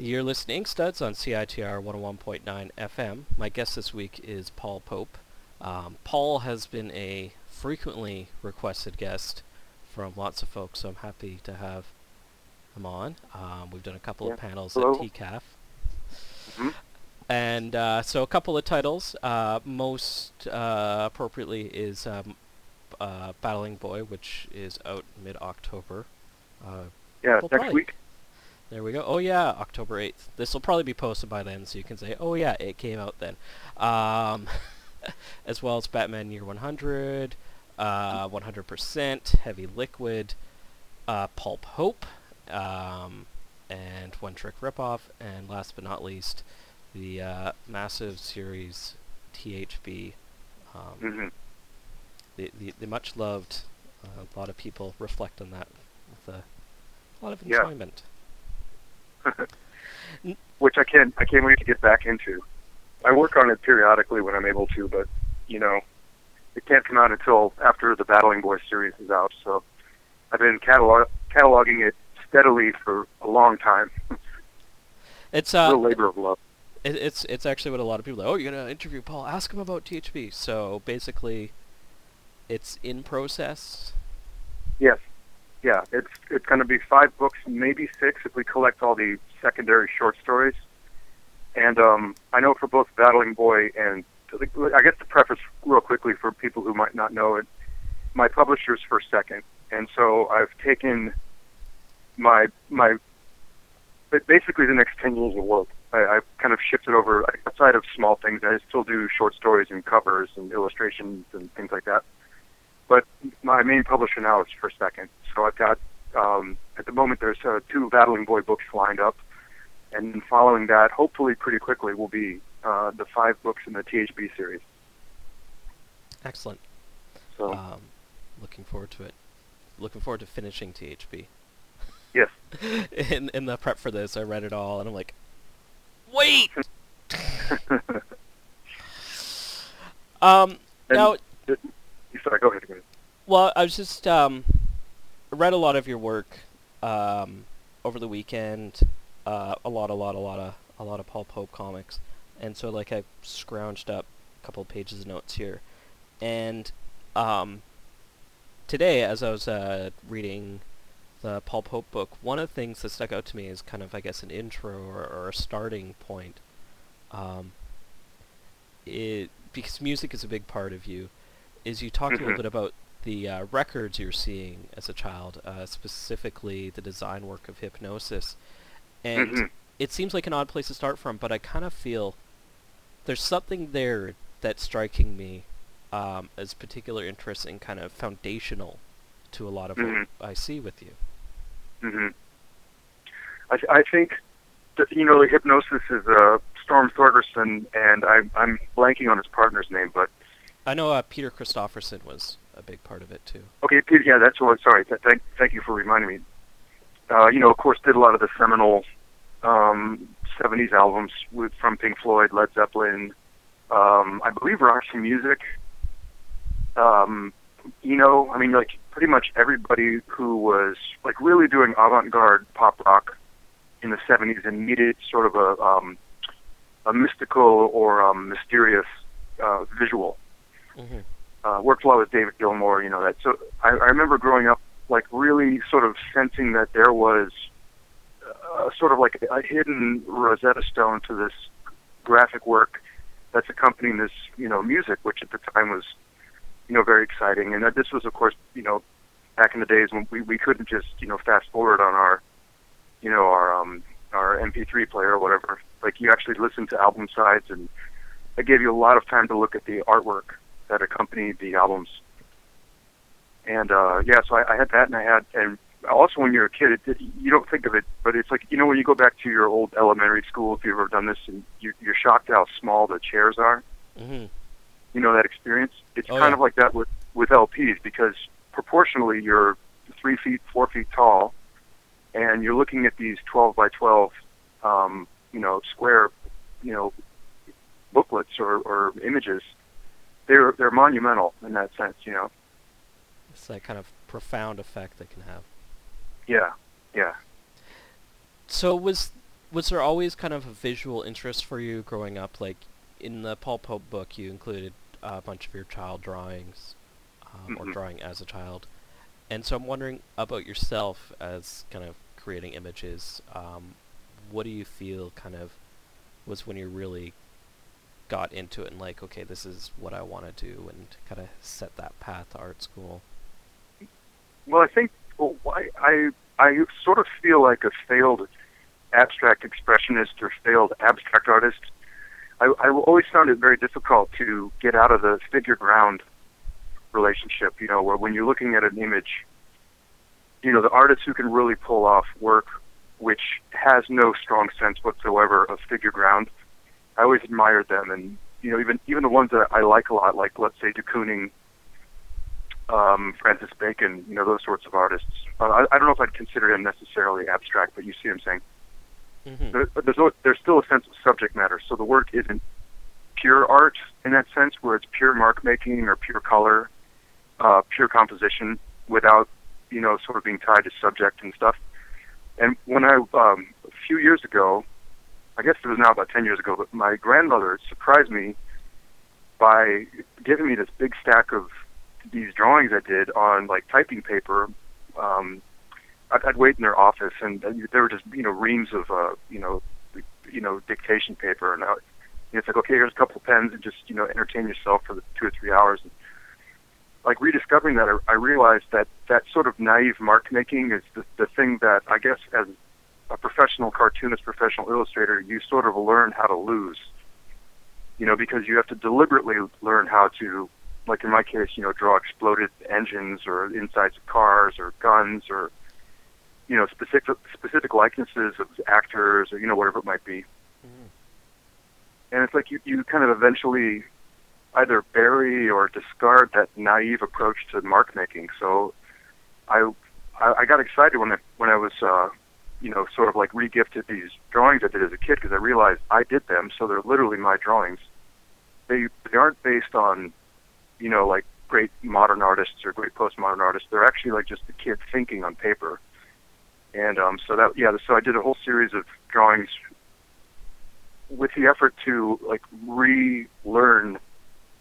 You're listening Studs on CITR 101.9 FM. My guest this week is Paul Pope. Um, Paul has been a frequently requested guest from lots of folks, so I'm happy to have him on. Um, we've done a couple Yeah. of panels Hello. at TCAF. Mhm. And uh, so a couple of titles. Uh, most uh, appropriately is um, uh, Battling Boy, which is out mid-October. Uh, Yeah, Well, next week. There we go. Oh yeah, October 8th. This will probably be posted by then, so you can say, oh yeah, it came out then. Um, as well as Batman Year 100, uh, 100%, Heavy Liquid, uh, Pulphope, um, and One Trick Ripoff, and last but not least, the uh, massive series THB. Um, hmm the, the, the much loved. Uh, a lot of people reflect on that with a lot of enjoyment. Yeah. Which I can't I can't wait to get back into. I work on it periodically when I'm able to, but you know, it can't come out until after the Battling Boy series is out. So I've been catalog- cataloging it steadily for a long time. It's uh, labor of love. it, it's it's actually what a lot of people are, oh you're gonna interview Paul, ask him about THB. So basically, it's in process. Yes. Yeah, it's it's going to be five books, maybe six if we collect all the secondary short stories. And um, I know for both Battling Boy and I guess to preface real quickly for people who might not know it, my publisher's First Second, and so I've taken my my basically the next ten years of work. I, I've kind of shifted over outside of small things. I still do short stories and covers and illustrations and things like that but my main publisher now is First Second. So I've got um, at the moment there's uh, two Battling Boy books lined up, and following that, hopefully pretty quickly, will be uh, the five books in the THB series. Excellent. So Um, looking forward to it. Looking forward to finishing THB. yes, in in the prep for this, I read it all, and I'm like, wait. Um, And- now sorry, go ahead. Go ahead. Well, I was just um, read a lot of your work um, over the weekend. Uh, a lot, a lot, a lot of a lot of Paul Pope comics, and so like I scrounged up a couple pages of notes here, and um, today as I was uh, reading the Paul Pope book, one of the things that stuck out to me is kind of I guess an intro or, or a starting point. Um, it because music is a big part of you is you talked a little Mhm. bit about the uh, records you're seeing as a child, uh, specifically the design work of Hipgnosis, and Mhm. it seems like an odd place to start from, but I kind of feel there's something there that's striking me um, as particular interest and kind of foundational to a lot of Mhm. what I see with you. Mm-hmm. I, th- I think that, you know the Hipgnosis is uh, Storm Thorgerson, and I'm I'm blanking on his partner's name, but I know uh, Peter Christopherson was a big part of it too. Okay, yeah, that's what. Sorry, th- thank thank you for reminding me. Uh, you know, of course, did a lot of the seminal um, '70s albums with from Pink Floyd, Led Zeppelin, um, I believe Roxy Music. Um, you know, I mean, like pretty much everybody who was like really doing avant-garde pop rock in the '70s and needed sort of a um, a mystical or um, mysterious uh, visual hmm uh, worked a lot with David Gilmour, you know that. So I, I remember growing up, like really sort of sensing that there was uh, sort of like a hidden Rosetta Stone to this graphic work that's accompanying this, you know, music, which at the time was, you know, very exciting. And that this was, of course, you know, back in the days when we we couldn't just, you know, fast forward on our, you know, our um our MP3 player or whatever. Like you actually listened to album sides, and it gave you a lot of time to look at the artwork that accompanied the albums. And uh, yeah, so I, I had that, and I had, and also when you're a kid, it, it, you don't think of it, but it's like you know when you go back to your old elementary school, if you've ever done this, and you, you're shocked how small the chairs are. hmm You know that experience. It's Oh, kind yeah. of like that with with LPs because proportionally you're three feet, four feet tall, and you're looking at these 12 by 12, um, you know, square, you know, booklets or, or images. They're they're monumental in that sense, you know. It's that kind of profound effect they can have. Yeah, yeah. So was was there always kind of a visual interest for you growing up? Like in the Paul Pope book, you included a bunch of your child drawings, um, Mhm. or drawing as a child, and so I'm wondering about yourself as kind of creating images. Um, what do you feel kind of was when you really got into it and like, okay, this is what I want to do, and kind of set that path to art school? Well, I think well, I, I I sort of feel like a failed abstract expressionist or failed abstract artist. I, I always found it very difficult to get out of the figure ground relationship. You know, where when you're looking at an image, you know, the artists who can really pull off work which has no strong sense whatsoever of figure ground. I always admired them, and you know, even even the ones that I like a lot, like let's say de Kooning, um, Francis Bacon, you know, those sorts of artists. Uh, I, I don't know if I'd consider him necessarily abstract, but you see what I'm saying. Mm-hmm. There, there's there's still a sense of subject matter, so the work isn't pure art in that sense, where it's pure mark making or pure color, uh, pure composition, without you know sort of being tied to subject and stuff. And when I um, a few years ago, I guess it was now about ten years ago, but my grandmother surprised me by giving me this big stack of these drawings I did on like typing paper. Um, I'd, I'd wait in their office, and there were just you know reams of uh, you know you know dictation paper, and I, it's like okay, here's a couple of pens, and just you know entertain yourself for the two or three hours. And, like rediscovering that, I, I realized that that sort of naive mark making is the, the thing that I guess as a professional cartoonist, professional illustrator, you sort of learn how to lose. You know, because you have to deliberately learn how to, like in my case, you know, draw exploded engines or insides of cars or guns or, you know, specific specific likenesses of actors or you know whatever it might be. Mm-hmm. And it's like you you kind of eventually either bury or discard that naive approach to mark making. So I I, I got excited when I when I was uh, you know sort of like regifted these drawings I did as a kid because I realized I did them, so they're literally my drawings. They they aren't based on you know like great modern artists or great postmodern artists. They're actually like just the kid thinking on paper. And um, so that yeah, so I did a whole series of drawings with the effort to like relearn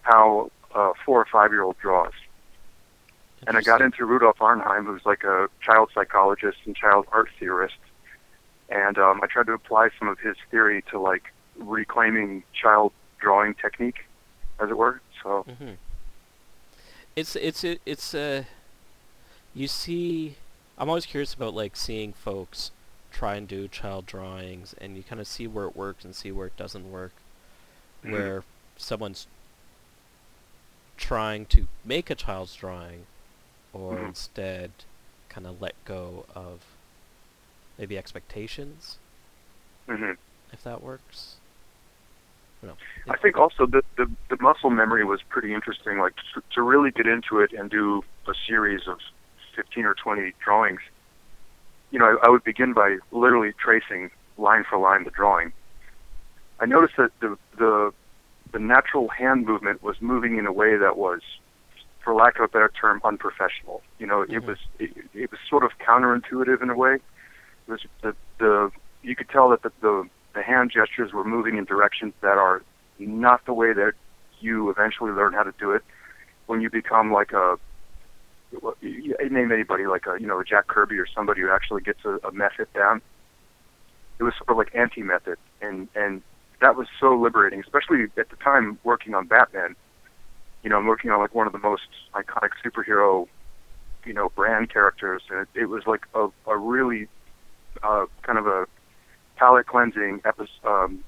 how a four or five year old draws. And I got into Rudolf Arnheim, who's like a child psychologist and child art theorist. And um, I tried to apply some of his theory to like reclaiming child drawing technique, as it were. So Mm-hmm. It's it's it, it's uh, you see, I'm always curious about like seeing folks try and do child drawings, and you kind of see where it works and see where it doesn't work. Mhm. Where someone's trying to make a child's drawing, or Mhm. instead kind of let go of maybe expectations, hmm if that works. No. I think also the, the the muscle memory was pretty interesting. Like to, to really get into it and do a series of fifteen or twenty drawings. You know, I, I would begin by literally tracing line for line the drawing. I noticed that the the the natural hand movement was moving in a way that was, for lack of a better term, unprofessional. You know, it Mhm. was it, it was sort of counterintuitive in a way. It the the you could tell that the, the the hand gestures were moving in directions that are not the way that you eventually learn how to do it when you become like a name anybody like a you know a Jack Kirby or somebody who actually gets a, a method down. It was sort of like anti-method, and and that was so liberating, especially at the time working on Batman. You know, I'm working on like one of the most iconic superhero, you know, brand characters, and it, it was like a a really uh, kind of a palate cleansing epi- um,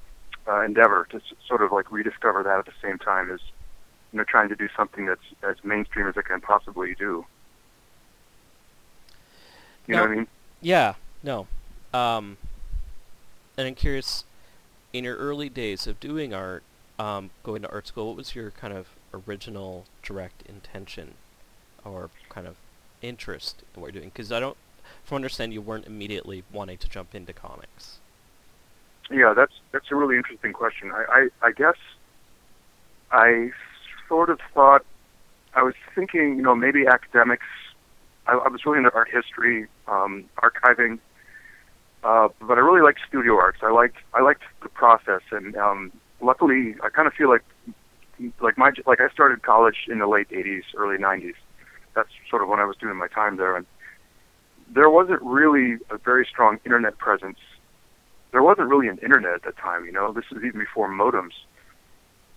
uh, endeavor to s- sort of like rediscover that at the same time as you know trying to do something that's as mainstream as it can possibly do. You know what I mean? Yeah, no. Um, and I'm curious, in your early days of doing art, um, going to art school, what was your kind of original direct intention or kind of interest in what you're doing? Because I don't, from what I understand, you weren't immediately wanting to jump into comics. Yeah, that's that's a really interesting question. I I, I guess I sort of thought I was thinking, you know, maybe academics. I, I was really into art history, um, archiving, Uh, but I really liked studio arts. I liked I liked the process, and um, luckily, I kind of feel like like my like I started college in the late '80s, early '90s. That's sort of when I was doing my time there, and there wasn't really a very strong internet presence. There wasn't really an internet at the time, you know. This is even before modems,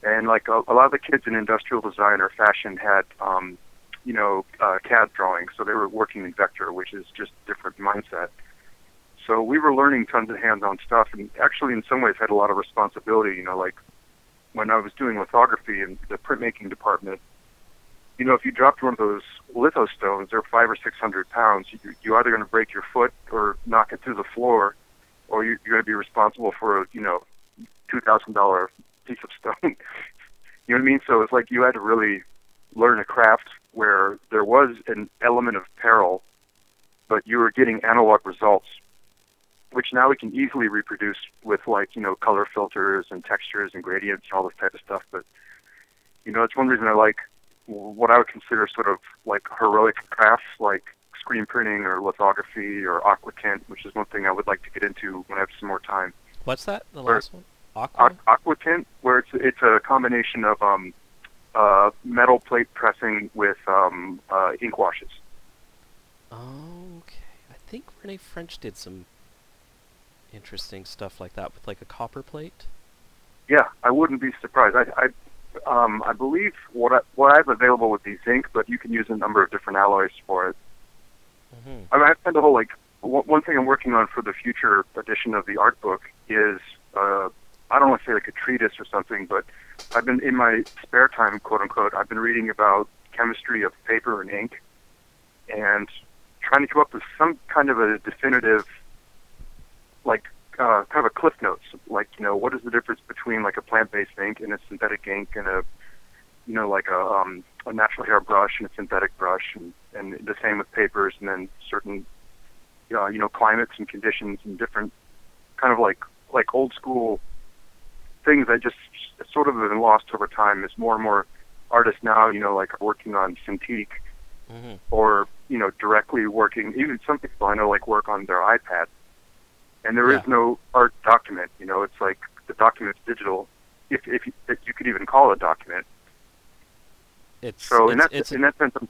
and like a, a lot of the kids in industrial design or fashion had, um, you know, uh, CAD drawing, so they were working in vector, which is just a different mindset. So we were learning tons of hands-on stuff, and actually, in some ways, had a lot of responsibility. You know, like when I was doing lithography in the printmaking department, you know, if you dropped one of those litho stones, they're five or six hundred pounds. You, you're either going to break your foot or knock it through the floor, or you, you're going to be responsible for a you know two thousand dollar piece of stone. you know what I mean? So it's like you had to really learn a craft where there was an element of peril, but you were getting analog results which now we can easily reproduce with like you know color filters and textures and gradients and all this type of stuff. But you know, it's one reason I like what I would consider sort of like heroic crafts like screen printing or lithography or aquatint, which is one thing I would like to get into when I have some more time. What's that? The last one? Aqua? aquatint, where it's it's a combination of um, uh, metal plate pressing with um, uh, ink washes. Oh, okay. I think Renée French did some interesting stuff like that with like a copper plate? Yeah, I wouldn't be surprised. I, I um, I believe what I, what I have available would be zinc, but you can use a number of different alloys for it. Mm-hmm. I mean, I spent a whole like one thing I'm working on for the future edition of the art book is uh, I don't want to say like a treatise or something, but I've been in my spare time, quote unquote, I've been reading about chemistry of paper and ink, and trying to come up with some kind of a definitive like uh, kind of a cliff notes, like you know what is the difference between like a plant-based ink and a synthetic ink and a you know like a um, a natural hair brush and a synthetic brush and and the same with papers and then certain uh, you know climates and conditions and different kind of like like old school things that just sort of have been lost over time as more and more artists now you know like are working on Cintiq mm-hmm. or you know directly working even some people I know like work on their iPad and there yeah. is no art document. You know, it's like the document's digital, if if you, if you could even call it a document. It's so it's, in that it's in that sense. I'm,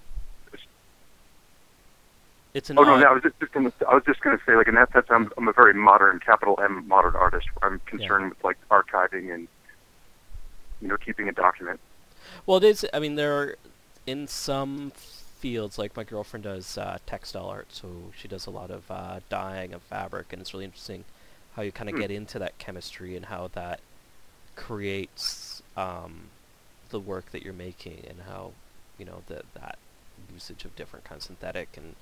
it's an oh no, no, I was just, just gonna I was just gonna say like in that sense I'm I'm a very modern capital M modern artist. I'm concerned yeah. with like archiving and you know keeping a document. Well, it is. I mean, there are in some fields. Like my girlfriend does uh, textile art, so she does a lot of uh, dyeing of fabric, and it's really interesting how you kind of mm. get into that chemistry and how that creates um, the work that you're making, and how you know that that usage of different kinds of synthetic and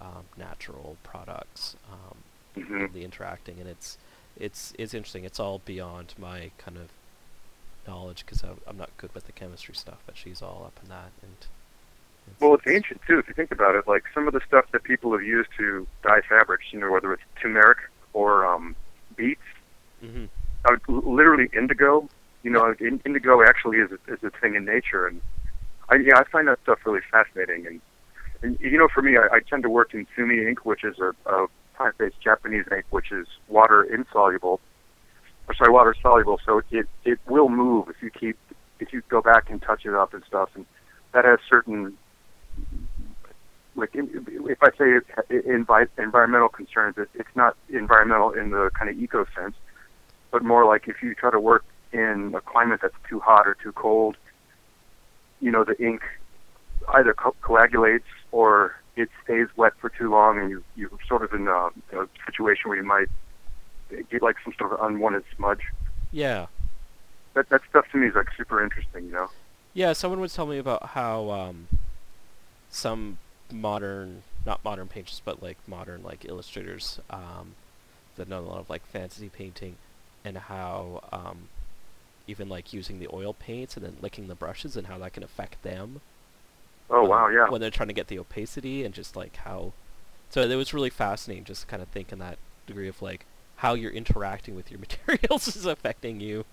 um, natural products, um, mm-hmm. really interacting, and it's it's it's interesting. It's all beyond my kind of knowledge because I'm not good with the chemistry stuff, but she's all up in that, and well, it's ancient too, if you think about it. Like some of the stuff that people have used to dye fabrics, you know, whether it's turmeric or um, beets, mm-hmm. uh, literally indigo. You know, in, indigo actually is a, is a thing in nature, and I yeah, I find that stuff really fascinating. And, and you know, for me, I, I tend to work in sumi ink, which is a, a plant-based Japanese ink, which is water insoluble, or sorry, water soluble. So it it will move if you keep if you go back and touch it up and stuff, and that has certain like if I say environmental concerns, it's not environmental in the kind of eco sense, but more like if you try to work in a climate that's too hot or too cold, you know, the ink either co- coagulates or it stays wet for too long, and you you're sort of in a, a situation where you might get like some sort of unwanted smudge. Yeah. That that stuff to me is like super interesting, you know. Yeah, someone was telling me about how um, some modern, not modern painters, but like modern like illustrators um, that know a lot of like fantasy painting, and how um, even like using the oil paints and then licking the brushes and how that can affect them. Oh um, wow, yeah. When they're trying to get the opacity and just like how, so it was really fascinating just kind of thinking that degree of like how you're interacting with your materials is affecting you.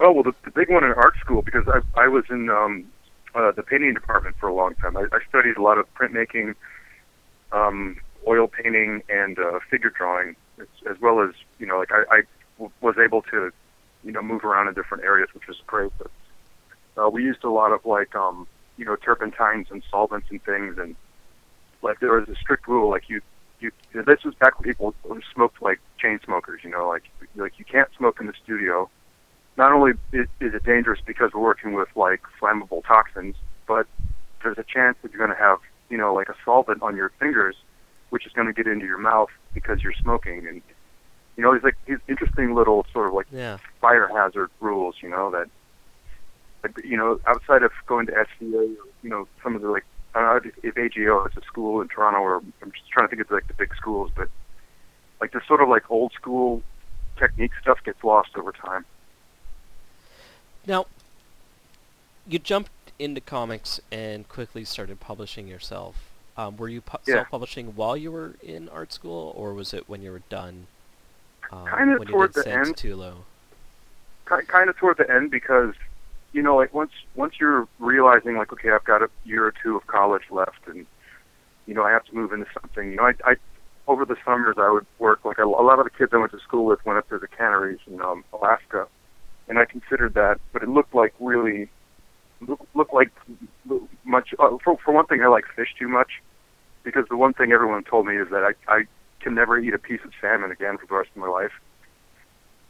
Oh well, the, the big one in art school because I I was in um, uh, the painting department for a long time. I, I studied a lot of printmaking, um, oil painting and uh, figure drawing, as, well as you know, like I, I w- was able to, you know, move around in different areas, which was great. But uh, we used a lot of like, um, you know, turpentines and solvents and things, and like there was a strict rule, like you, you. This was back when people smoked like chain smokers, you know, like like you can't smoke in the studio. Not only is, is it dangerous because we're working with like flammable toxins, but there's a chance that you're going to have, you know, like a solvent on your fingers, which is going to get into your mouth because you're smoking, and you know, these like these interesting little sort of like Yeah. fire hazard rules, you know, that, like, you know, outside of going to SCA, or, you know, some of the like, I don't know if, if AGO is a school in Toronto, or I'm just trying to think of like the big schools, but like this sort of like old school technique stuff gets lost over time. Now, you jumped into comics and quickly started publishing yourself. Um, were you pu- Yeah. self-publishing while you were in art school, or was it when you were done? Um, Kinda when toward you the Sans end. Tulo. kind of toward the end because you know like once once you're realizing like okay I've got a year or two of college left and you know I have to move into something you know I, I over the summers I would work like a, a lot of the kids I went to school with went up to the canneries in um, Alaska and I considered that but it looked like really look, looked like much uh, for for one thing I like fish too much because the one thing everyone told me is that I I can never eat a piece of salmon again for the rest of my life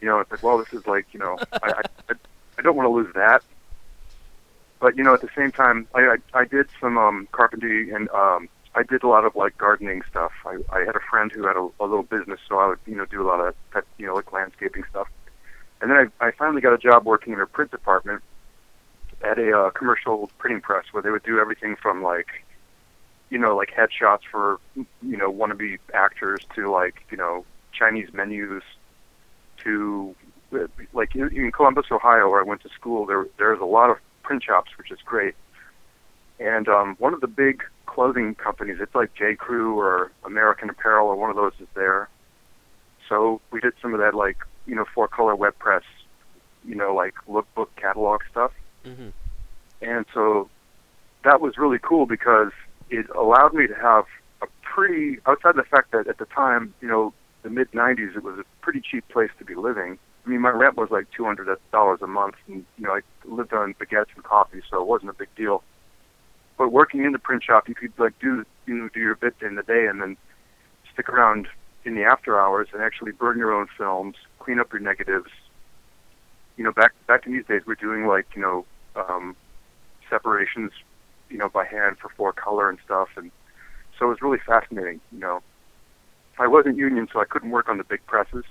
you know, it's like, well, this is like, you know, I, I, I don't want to lose that. But you know, at the same time, I, I, I did some um, carpentry and um, I did a lot of like gardening stuff. I, I had a friend who had a, a little business, so I would, you know, do a lot of you know, like landscaping stuff. And then I, I finally got a job working in a print department at a uh, commercial printing press where they would do everything from like, you know, like headshots for, you know, wannabe actors to like, you know, Chinese menus to like in, Columbus, Ohio, where I went to school. There there's a lot of print shops, which is great. And um, one of the big clothing companies, it's like J. Crew or American Apparel or one of those is there. So we did some of that like you know four color web press, you know like lookbook catalog stuff. hmm And so that was really cool because it allowed me to have a pretty, outside the fact that at the time, you know, the mid 90s, it was a pretty cheap place to be living. I mean, my rent was like $200 a month, and, you know, I lived on baguettes and coffee, so it wasn't a big deal. But working in the print shop, you could, like, do, you know, do your bit in the day and then stick around in the after hours and actually burn your own films, clean up your negatives. You know, back back in these days, we're doing like you know um, separations, you know, by hand for four color and stuff, and so it was really fascinating. You know, I wasn't union, so I couldn't work on the big presses,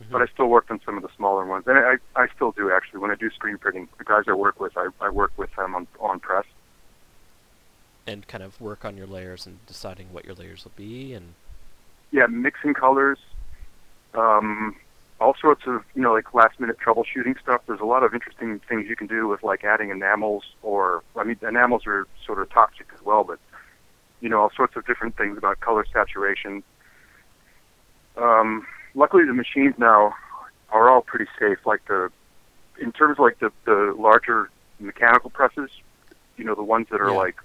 Mm-hmm. but I still worked on some of the smaller ones, and I I still do actually. When I do screen printing, the guys I work with, I I work with them on on press. and kind of work on your layers and deciding what your layers will be, and Yeah, mixing colors, um, all sorts of you know like last minute troubleshooting stuff. There's a lot of interesting things you can do with like adding enamels, or I mean enamels are sort of toxic as well, but you know all sorts of different things about color saturation. Um, luckily, the machines now are all pretty safe. Like the in terms of like the the larger mechanical presses, you know the ones that are Yeah. like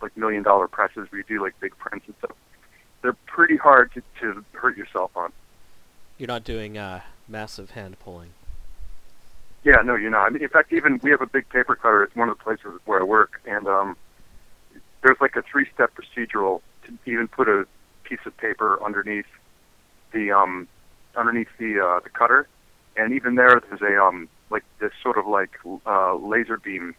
like million dollar presses where you do like big prints and stuff. They're pretty hard to, to hurt yourself on. you're not doing uh, massive hand pulling. Yeah, no, you're not. I mean, in fact, even we have a big paper cutter. It's one of the places where I work, and um, there's like a three-step procedural to even put a piece of paper underneath the um, underneath the uh, the cutter, and even there, there's a um, like this sort of like uh, laser beam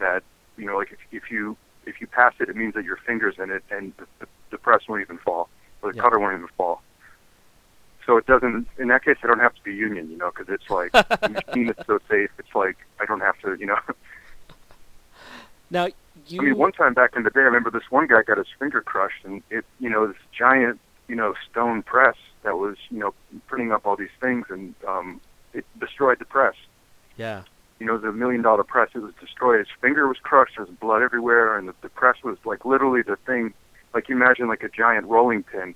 that you know, like if, if you if you pass it, it means that your fingers in it, and the, the, press won't even fall, or the Yeah. cutter won't even fall. So it doesn't. In that case, I don't have to be union, you know, because it's like the machine is so safe. It's like I don't have to, you know. Now you I mean, one time back in the day, I remember this one guy got his finger crushed, and it, you know, this giant, you know, stone press that was, you know, printing up all these things, and um, it destroyed the press. yeah You know, the million dollar press, it was destroyed. His finger was crushed. There was blood everywhere, and the, the press was like literally the thing, like you imagine like a giant rolling pin.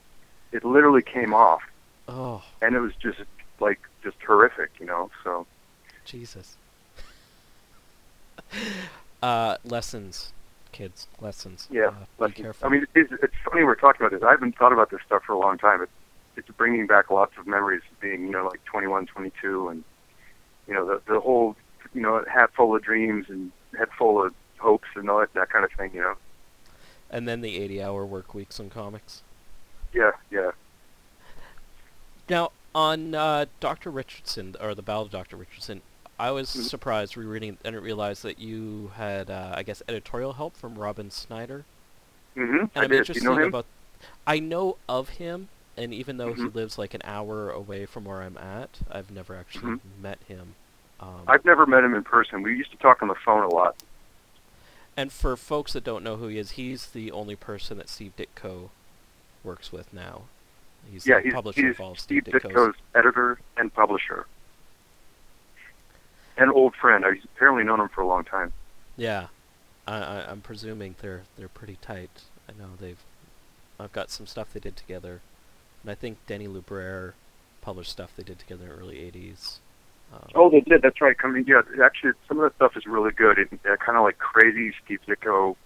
It literally came off, oh and it was just like just horrific, you know. So Jesus. uh, lessons. kids. Lessons. Yeah, Uh, be careful. I mean, it's, it's funny we're talking about this. I haven't thought about this stuff for a long time. It's, it's bringing back lots of memories of being, you know, like 21, 22, and you know, the the whole, you know, hat full of dreams and head full of hopes and all that that kind of thing. You know. and then the 80-hour work weeks on comics. Yeah, yeah. Now, on uh, Dr. Richardson, or the Battle of Dr. Richardson, I was Mhm. surprised rereading and didn't that you had, uh, I guess, editorial help from Robin Snyder. Mm-hmm. And I I'm did. interested You know him? about. I know of him, and even though he Mhm. lives like an hour away from where I'm at, I've never actually Mhm. met him. Um, I've never met him in person. We used to talk on the phone a lot. and for folks that don't know who he is, he's the only person that Steve Ditko works with now. He's yeah, the he's, publisher he's of Steve Steve Ditko's. Ditko's editor and publisher. An old friend. I've apparently known him for a long time. Yeah, I, I, I'm presuming they're they're pretty tight. I know they've. I've got some stuff they did together, and I think Deni Loubert published stuff they did together in the early '80s. Um, Oh, they did. That's right. I mean, yeah, actually, some of the stuff is really good. It, uh, kind of like crazy Steve Ditko,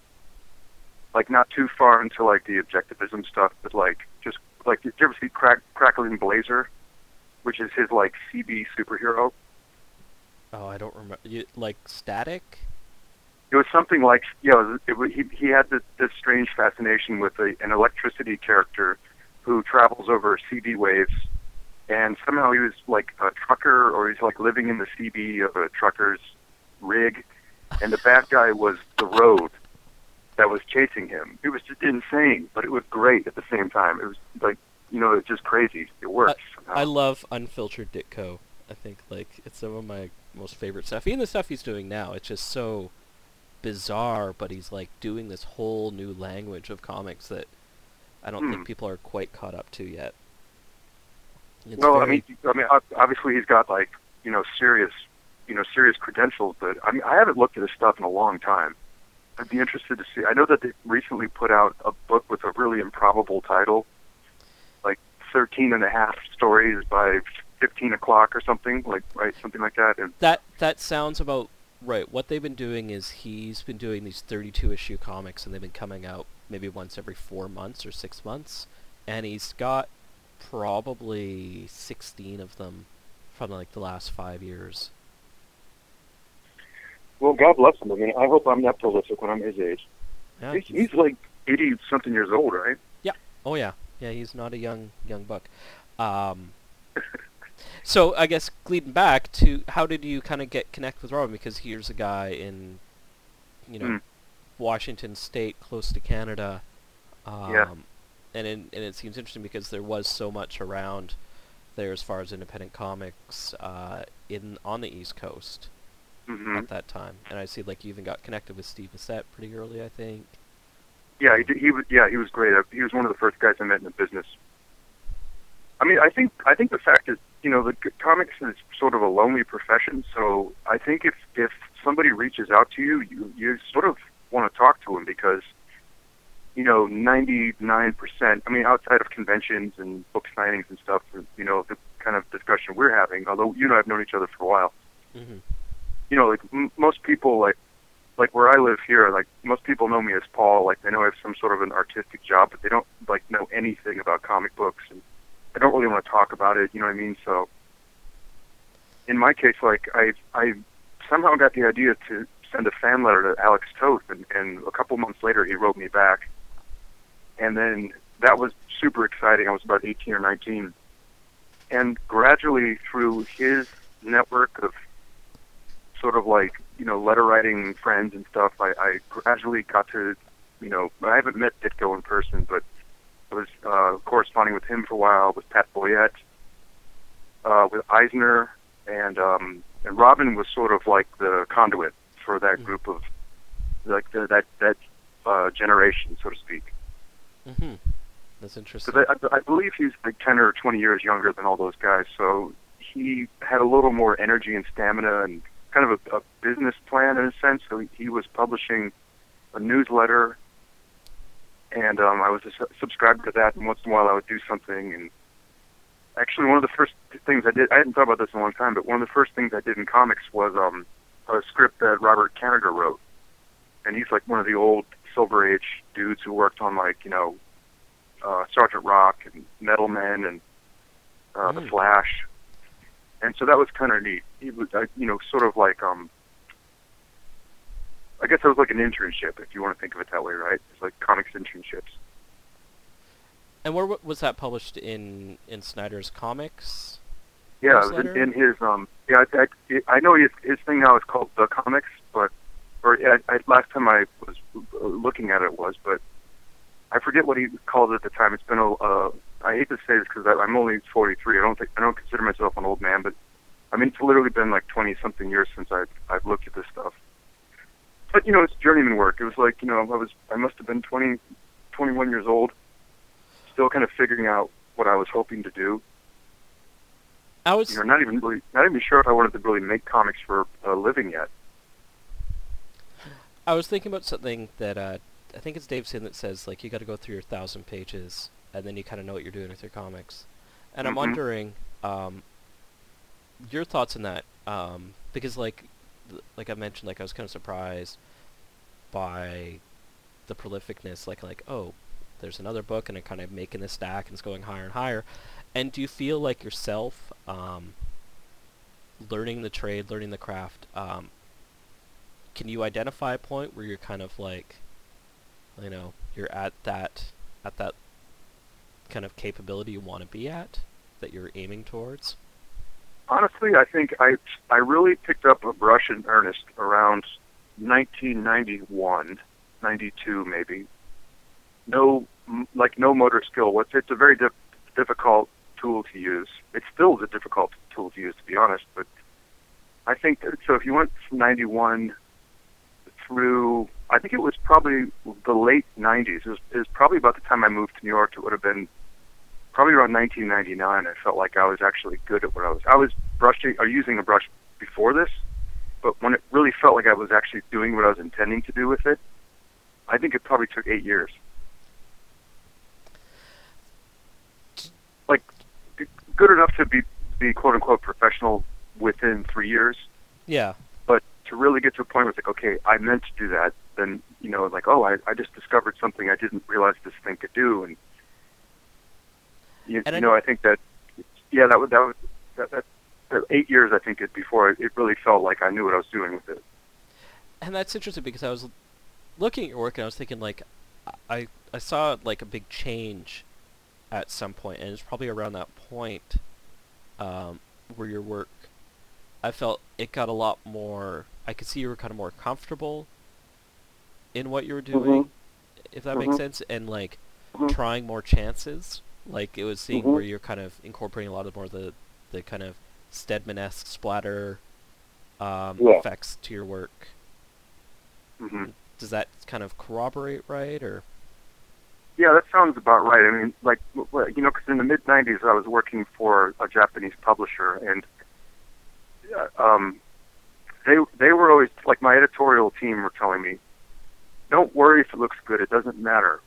like not too far into like the objectivism stuff, but like just like did you ever see Crack, Crackling Blazer, which is his like CB superhero? Oh, I don't remember. You, like Static? It was something like you know, it, wa- he he had this, this strange fascination with a, an electricity character who travels over CB waves, and somehow he was like a trucker, or he's like living in the CB of a trucker's rig, and the bad guy was the road that was chasing him. It was just insane, but it was great at the same time. It was like you know, it's just crazy. It works. somehow. I love unfiltered Ditko. I think like it's some of my most favorite stuff. Even the stuff he's doing now, it's just so bizarre. But he's like doing this whole new language of comics that I don't Hmm. think people are quite caught up to yet. It's well, I mean, I mean, obviously he's got like you know serious, you know, serious credentials. But I mean, I haven't looked at his stuff in a long time. I'd be interested to see. I know that they recently put out a book with a really improbable title, like 13 and a half stories by 15 o'clock or something, like right, something like that. And that that sounds about right. What they've been doing is he's been doing these 32 issue comics, and they've been coming out maybe once every four months or six months, and he's got probably 16 of them from like the last five years. well, God bless him. I mean, I hope I'm not prolific when I'm his age. Yeah, He's, he's- like 80 something years old, right? Yeah. Oh yeah, yeah. He's not a young young buck. Um, so I guess leading back to how did you kind of get connect with Robin? Because here's a guy in, you know, Hmm. Washington State, close to Canada. Um, Yeah. And it, and it seems interesting because there was so much around there as far as independent comics uh, in on the East Coast hmm at that time. And I see like you even got connected with Steve Bissette pretty early, I think. Yeah, he, did, he was. Yeah, he was great. Uh, He was one of the first guys I met in the business. I mean, I think I think the fact is, you know, the comics is sort of a lonely profession. So I think if if somebody reaches out to you, you you sort of want to talk to him because, you know, ninety nine percent. I mean, outside of conventions and book signings and stuff, you know, the kind of discussion we're having. Although you and I have known each other for a while, hmm you know, like m- most people, like like where I live here, like most people know me as Paul. Like they know I have some sort of an artistic job, but they don't like know anything about comic books, and I don't really want to talk about it. You know what I mean? So, in my case, like I I somehow got the idea to send a fan letter to Alex Toth, and, and a couple months later he wrote me back, and then that was super exciting. I was about 18 or 19, and gradually through his network of sort of like you know letter writing friends and stuff. I, I gradually got to you know I haven't met Ditko in person, but I was uh, corresponding with him for a while with Pat Boyette, uh, with Eisner, and um, and Robin was sort of like the conduit for that Mhm. group of like the, that that uh, generation, so to speak. Hmm That's interesting. I, I, I believe he's like 10 or 20 years younger than all those guys, so he had a little more energy and stamina and kind of a, a business plan in a sense. So he, he was publishing a newsletter, and um, I was a su- subscribed to that. And once in a while, I would do something. And actually, one of the first things I did—I hadn't thought about this in a long time—but one of the first things I did in comics was um, a script that Robert Kanigher wrote. And he's like one of the old Silver Age dudes who worked on like you know uh, Sergeant Rock and Metal Men and uh, The Mm. Flash, and so that was kind of neat. He was, uh, you know, sort of like um, I guess it was like an internship if you want to think of it that way, right? It's like comics internships. And where was that published in in Snyder's comics? Yeah, it was Newsletter? in, in his um. Yeah, I, I, I know his his thing now is called the comics, or I, I, last time I was uh, looking at it was, but I forget what he called it at the time. It's been a. Uh, I hate to say this because I'm only 43. I don't think I don't consider myself an old man, but I mean it's literally been like 20 something years since I've I've looked at this stuff. But you know, it's journeyman work. It was like you know I was I must have been 20, 21 years old, still kind of figuring out what I was hoping to do I was you know, not even really, not even sure if I wanted to really make comics for a living yet. I was thinking about something that uh, I think it's Dave Sim that says like you got to go through your thousand pages and then you kind of know what you're doing with your comics. And I'm Mhm. wondering um, your thoughts on that um, because like th- like I mentioned like I was kind of surprised by the prolificness like like oh there's another book and it kind of making this stack and it's going higher and higher. And do you feel like yourself um, learning the trade, learning the craft, um, can you identify a point where you're kind of like you know you're at that at that kind of capability you want to be at that you're aiming towards Honestly, I think I I really picked up a brush in earnest around 1991, 92 maybe. No, like no motor skill. What's it's a very dif- difficult tool to use. It still a difficult tool to use, to be honest. But I think so. If you went from 91 through, I think it was probably the late 90s. It was, it was probably about the time I moved to New York. It would have been probably around 1999. I felt like I was actually good at what I was. I was brushing or using a brush before this, but when it really felt like I was actually doing what I was intending to do with it, I think it probably took eight years. Like, good enough to be be quote unquote professional within three years, yeah to really get to a point where it's like, okay, I meant to do that, then you know, like, oh, I, I just discovered something I didn't realize this thing could do, and you, And I you know, I think that, yeah, that was that was that, that, that eight years, I think, it before it, it really felt like I knew what I was doing with it. and that's interesting because I was looking at your work and I was thinking like I I saw like a big change at some point and it's probably around that point um, where your work I felt it got a lot more I could see you were kind of more comfortable in what you were doing if that makes Mhm. sense and like Mhm. trying more chances like it was seeing Mhm. where you're kind of incorporating a lot of more of the the kind of Steadman-esque splatter um, Yeah. effects to your work hmm does that kind of corroborate right or Yeah, that sounds about right. I mean, like, you know, because in the mid '90s, I was working for a Japanese publisher, and um, they they were always like my editorial team were telling me, "Don't worry if it looks good. It doesn't matter.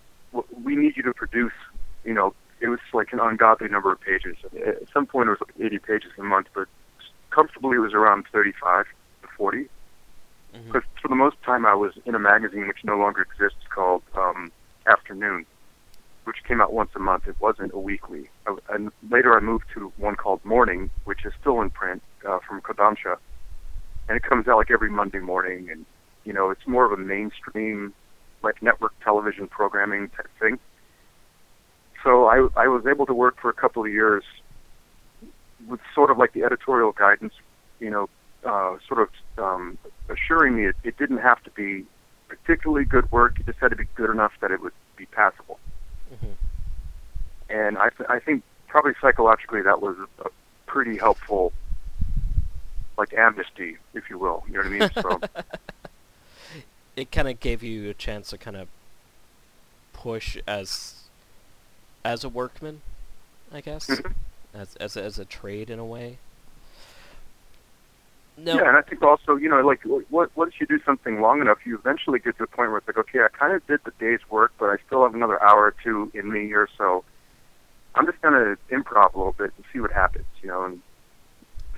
We need you to produce." You know, it was like an ungodly number of pages. At some point, it was like 80 pages a month, but comfortably, it was around 35 to 40 Mhm. because for the most time I was in a magazine which no longer exists called um, Afternoon, which came out once a month. It wasn't a weekly. I, and later I moved to one called Morning, which is still in print uh, from Kodansha, and it comes out like every Monday morning. And you know, it's more of a mainstream, like network television programming type thing. So I I was able to work for a couple of years with sort of like the editorial guidance, you know, uh, sort of um, assuring me it, it didn't have to be particularly good work. It just had to be good enough that it would be passable. Mhm. And I, th- I think probably psychologically that was a pretty helpful, like amnesty, if you will. You know what I mean? So it kind of gave you a chance to kind of push as as a workman, I guess, Mhm. as as a, as a trade in a way. No, yeah, and I think also, you know, like what once you do something long enough, you eventually get to the point where it's like, okay, I kind of did the day's work, but I still have another hour or two in me here, so I'm just gonna improv a little bit and see what happens, you know. And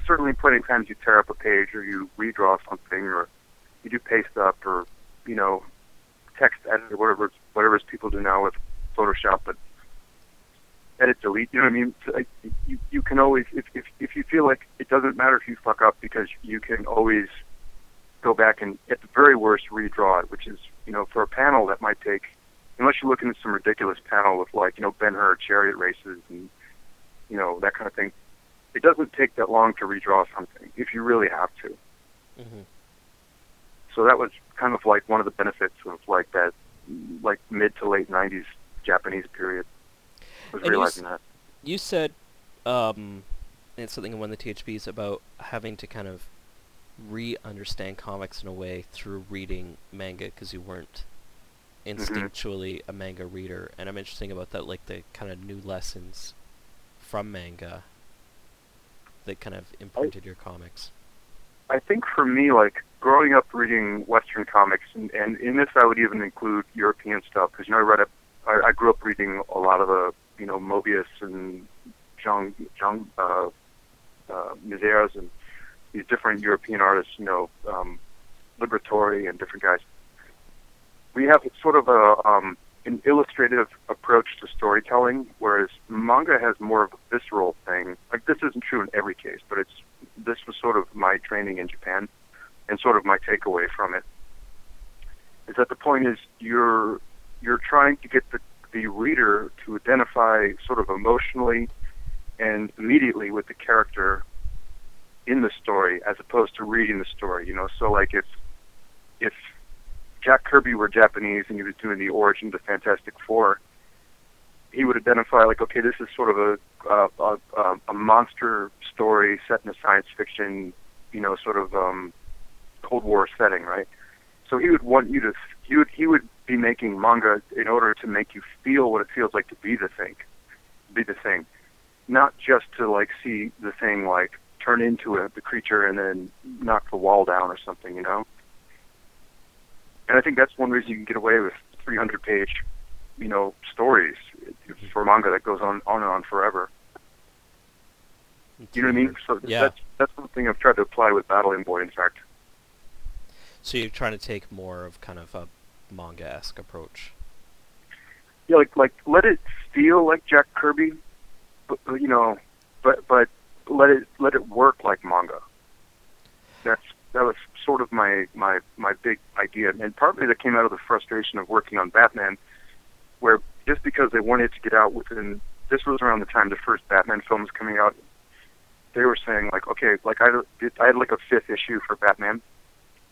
certainly, plenty of times you tear up a page or you redraw something or you do paste up or you know text editor, whatever whatever people do now with Photoshop, but edit delete. You know what I mean? Like, you you can always if if if you feel like it doesn't matter if you fuck up because you can always go back and at the very worst redraw it, which is you know for a panel that might take unless you're looking at some ridiculous panel with like you know Ben Hur chariot races and you know that kind of thing. It doesn't take that long to redraw something if you really have to. hmm So that was kind of like one of the benefits of like that like mid to late '90s Japanese period. Was And you realizing s- that. You said, um, it's something in one of the THBs about having to kind of re-understand comics in a way through reading manga because you weren't instinctually a manga reader, and I'm interested about that, like the kind of new lessons from manga that kind of imprinted your comics. I think for me, like growing up reading Western comics, and, and in this I would even include European stuff because you know I read up, I, I grew up reading a lot of the you know Moebius and Jean Jean uh, uh, and these different European artists, you know, um, Liberatore and different guys. We have sort of a um, an illustrative approach to storytelling, whereas manga has more of a visceral thing. Like this isn't true in every case, but it's this was sort of my training in Japan, and sort of my takeaway from it. Is that the point is you're you're trying to get the the reader to identify sort of emotionally and immediately with the character in the story as opposed to reading the story. You know, so like if if Jack Kirby were Japanese and he was doing the origin of the Fantastic Four, he would identify like, okay, this is sort of a a, a, a monster story set in a science fiction, you know, sort of um, Cold War setting, right? So he would want you to he would he would be making manga in order to make you feel what it feels like to be the thing, be the thing, not just to like see the thing like turn into a, the creature and then knock the wall down or something, you know. And I think that's one reason you can get away with 300 page, you know, stories for manga that goes on on and on forever. You know what I mean? So Yeah. that's that's something I've tried to apply with Battling Boy. In fact, So you're trying to take more of kind of a manga-esque approach. yeah, like like let it feel like Jack Kirby, but you know, but but let it let it work like manga. That's that was sort of my my my big idea, and partly that came out of the frustration of working on Batman, where just because they wanted to get out within this was around the time the first Batman film was coming out. They were saying like, okay, like I I had like a fifth issue for Batman,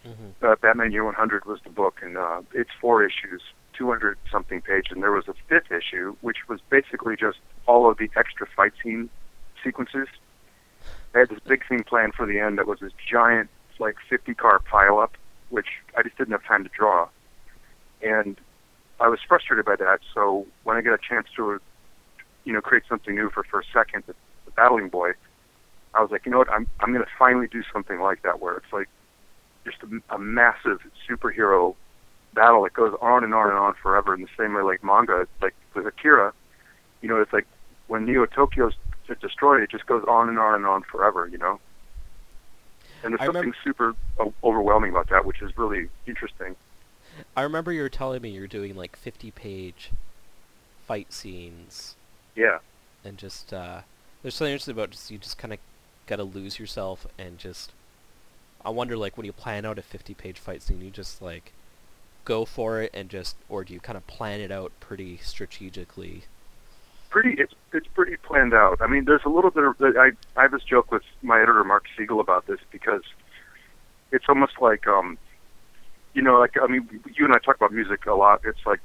Mm-hmm. uh, Batman Year 100 was the book, and uh, it's four issues, 200 something pages, and there was a fifth issue, which was basically just all of the extra fight scene sequences. They had this big thing planned for the end that was this giant, like 50 car pile up, which I just didn't have time to draw, and I was frustrated by that. So when I got a chance to, you know, create something new for First Second, the, the Battling Boy, I was like, you know what, I'm I'm going to finally do something like that, where it's like just a, a massive superhero battle that goes on and on and on forever in the same way like manga like with akira you know it's like when neo tokyo's destroyed it just goes on and on and on forever you know? And there's I something remember- super overwhelming about that which is really interesting. I remember you were telling me you were doing like 50-page fight scenes, yeah. And just uh, there's something interesting about just you just kind of gotta lose yourself and just. I wonder, like, when you plan out a 50-page fight scene, you just like go for it and just, or do you kind of plan it out pretty strategically? pretty it's it's pretty planned out. I mean, there's a little bit of I I have this joke with my editor Mark Siegel about this because it's almost like um you know like I mean you and I talk about music a lot. It's like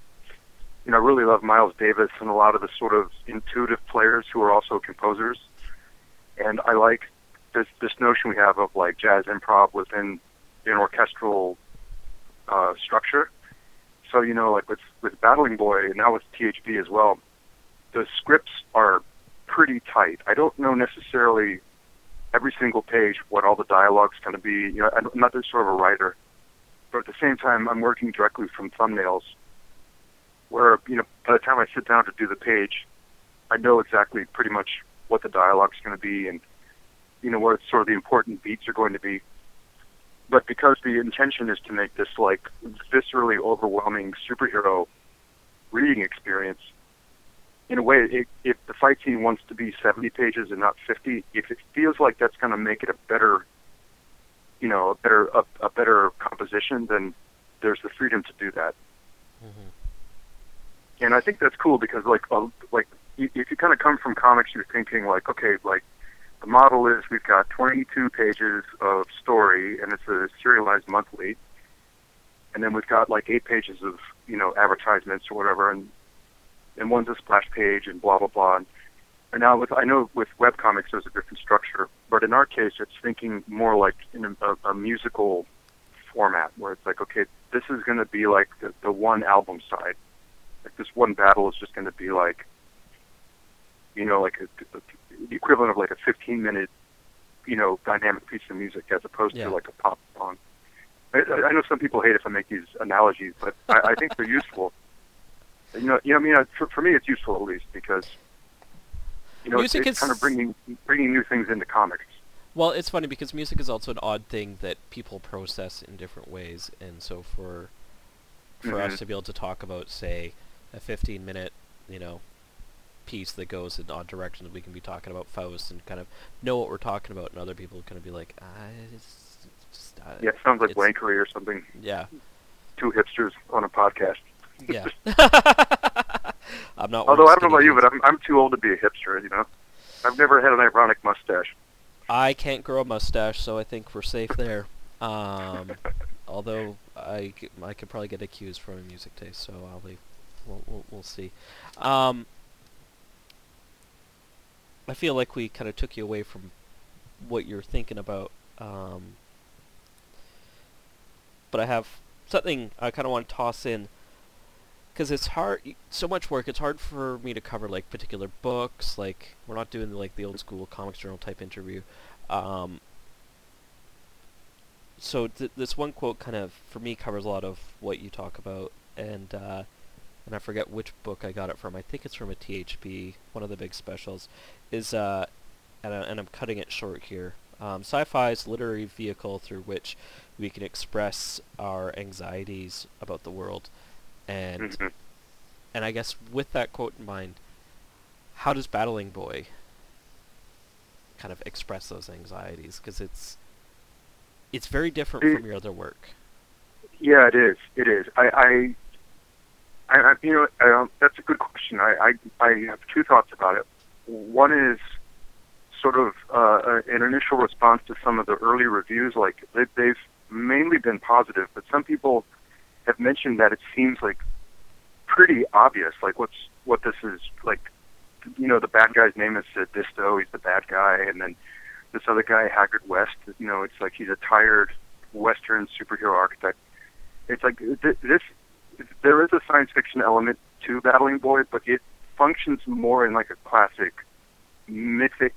you know I really love Miles Davis and a lot of the sort of intuitive players who are also composers, and I like this this notion we have of like jazz improv within an orchestral uh, structure. So you know like with with Battling Boy and now with THB as well the scripts are pretty tight. I don't know necessarily every single page what all the dialogue's going to be. You know, I'm not this sort of a writer, but at the same time, I'm working directly from thumbnails. Where you know, by the time I sit down to do the page, I know exactly pretty much what the dialogue's going to be, and you know what sort of the important beats are going to be. but because the intention is to make this like viscerally overwhelming superhero reading experience, in a way, it, if the fight scene wants to be 70 pages and not 50, if it feels like that's going to make it a better, you know, a better a, a better composition, then there's the freedom to do that. Mm-hmm. And I think that's cool because, like, uh, like if you kind of come from comics, you're thinking like, okay, like the model is we've got 22 pages of story, and it's a serialized monthly, and then we've got like eight pages of you know advertisements or whatever, and and one's a splash page and blah blah blah. And, and now with I know with web comics there's a different structure, but in our case it's thinking more like in a, a, musical format where it's like okay this is going to be like the, the one album side, like this one battle is just going to be like you know like a, a, the equivalent of like a 15 minute you know dynamic piece of music as opposed Yeah. to like a pop song. I, I know some people hate if I make these analogies, but I, I think they're useful. You know, you know, I mean, uh, for, for me, it's useful at least because you know Music it's, it's is- kind of bringing bringing new things into comics. Well, it's funny because music is also an odd thing that people process in different ways, and so for for us Mhm. to be able to talk about, say, a 15-minute, you know, piece that goes in odd directions, we can be talking about Faust and kind of know what we're talking about, and other people kind of be like, ah, it's just, uh, Yeah, it sounds like wankery or something. yeah, Two hipsters on a podcast. yeah. I'm not. Although I don't know about you, but I'm I'm too old to be a hipster. You know, I've never had an ironic mustache. I can't grow a mustache, so I think we're safe there. Um, although I could probably get accused for a music taste, so I'll be, we'll, we'll, we'll see. Um, I feel like we kind of took you away from what you're thinking about. Um, but I have something I kind of want to toss in because it's hard so much work it's hard for me to cover like particular books like we're not doing like the old school comics journal type interview um, so th- this one quote kind of for me covers a lot of what you talk about and uh, and I forget which book I got it from I think it's from a THB one of the big specials is uh, and, I, and I'm cutting it short here um, sci-fi's literary vehicle through which we can express our anxieties about the world and Mhm. and I guess with that quote in mind, how does Battling Boy kind of express those anxieties? Because it's it's very different It- from your other work. Yeah, it is. It is. I, I, I, I you know, um, that's a good question. I, I, I have two thoughts about it. One is sort of uh, an initial response to some of the early reviews. Like they, they've mainly been positive, but some people have mentioned that it seems like pretty obvious. Like what's what this is like. You know, the bad guy's name is Sadisto. He's the bad guy, and then this other guy, Haggard West. You know, it's like he's a tired Western superhero archetype. It's like th- this. There is a science fiction element to Battling Boy, but it functions more in like a classic mythic.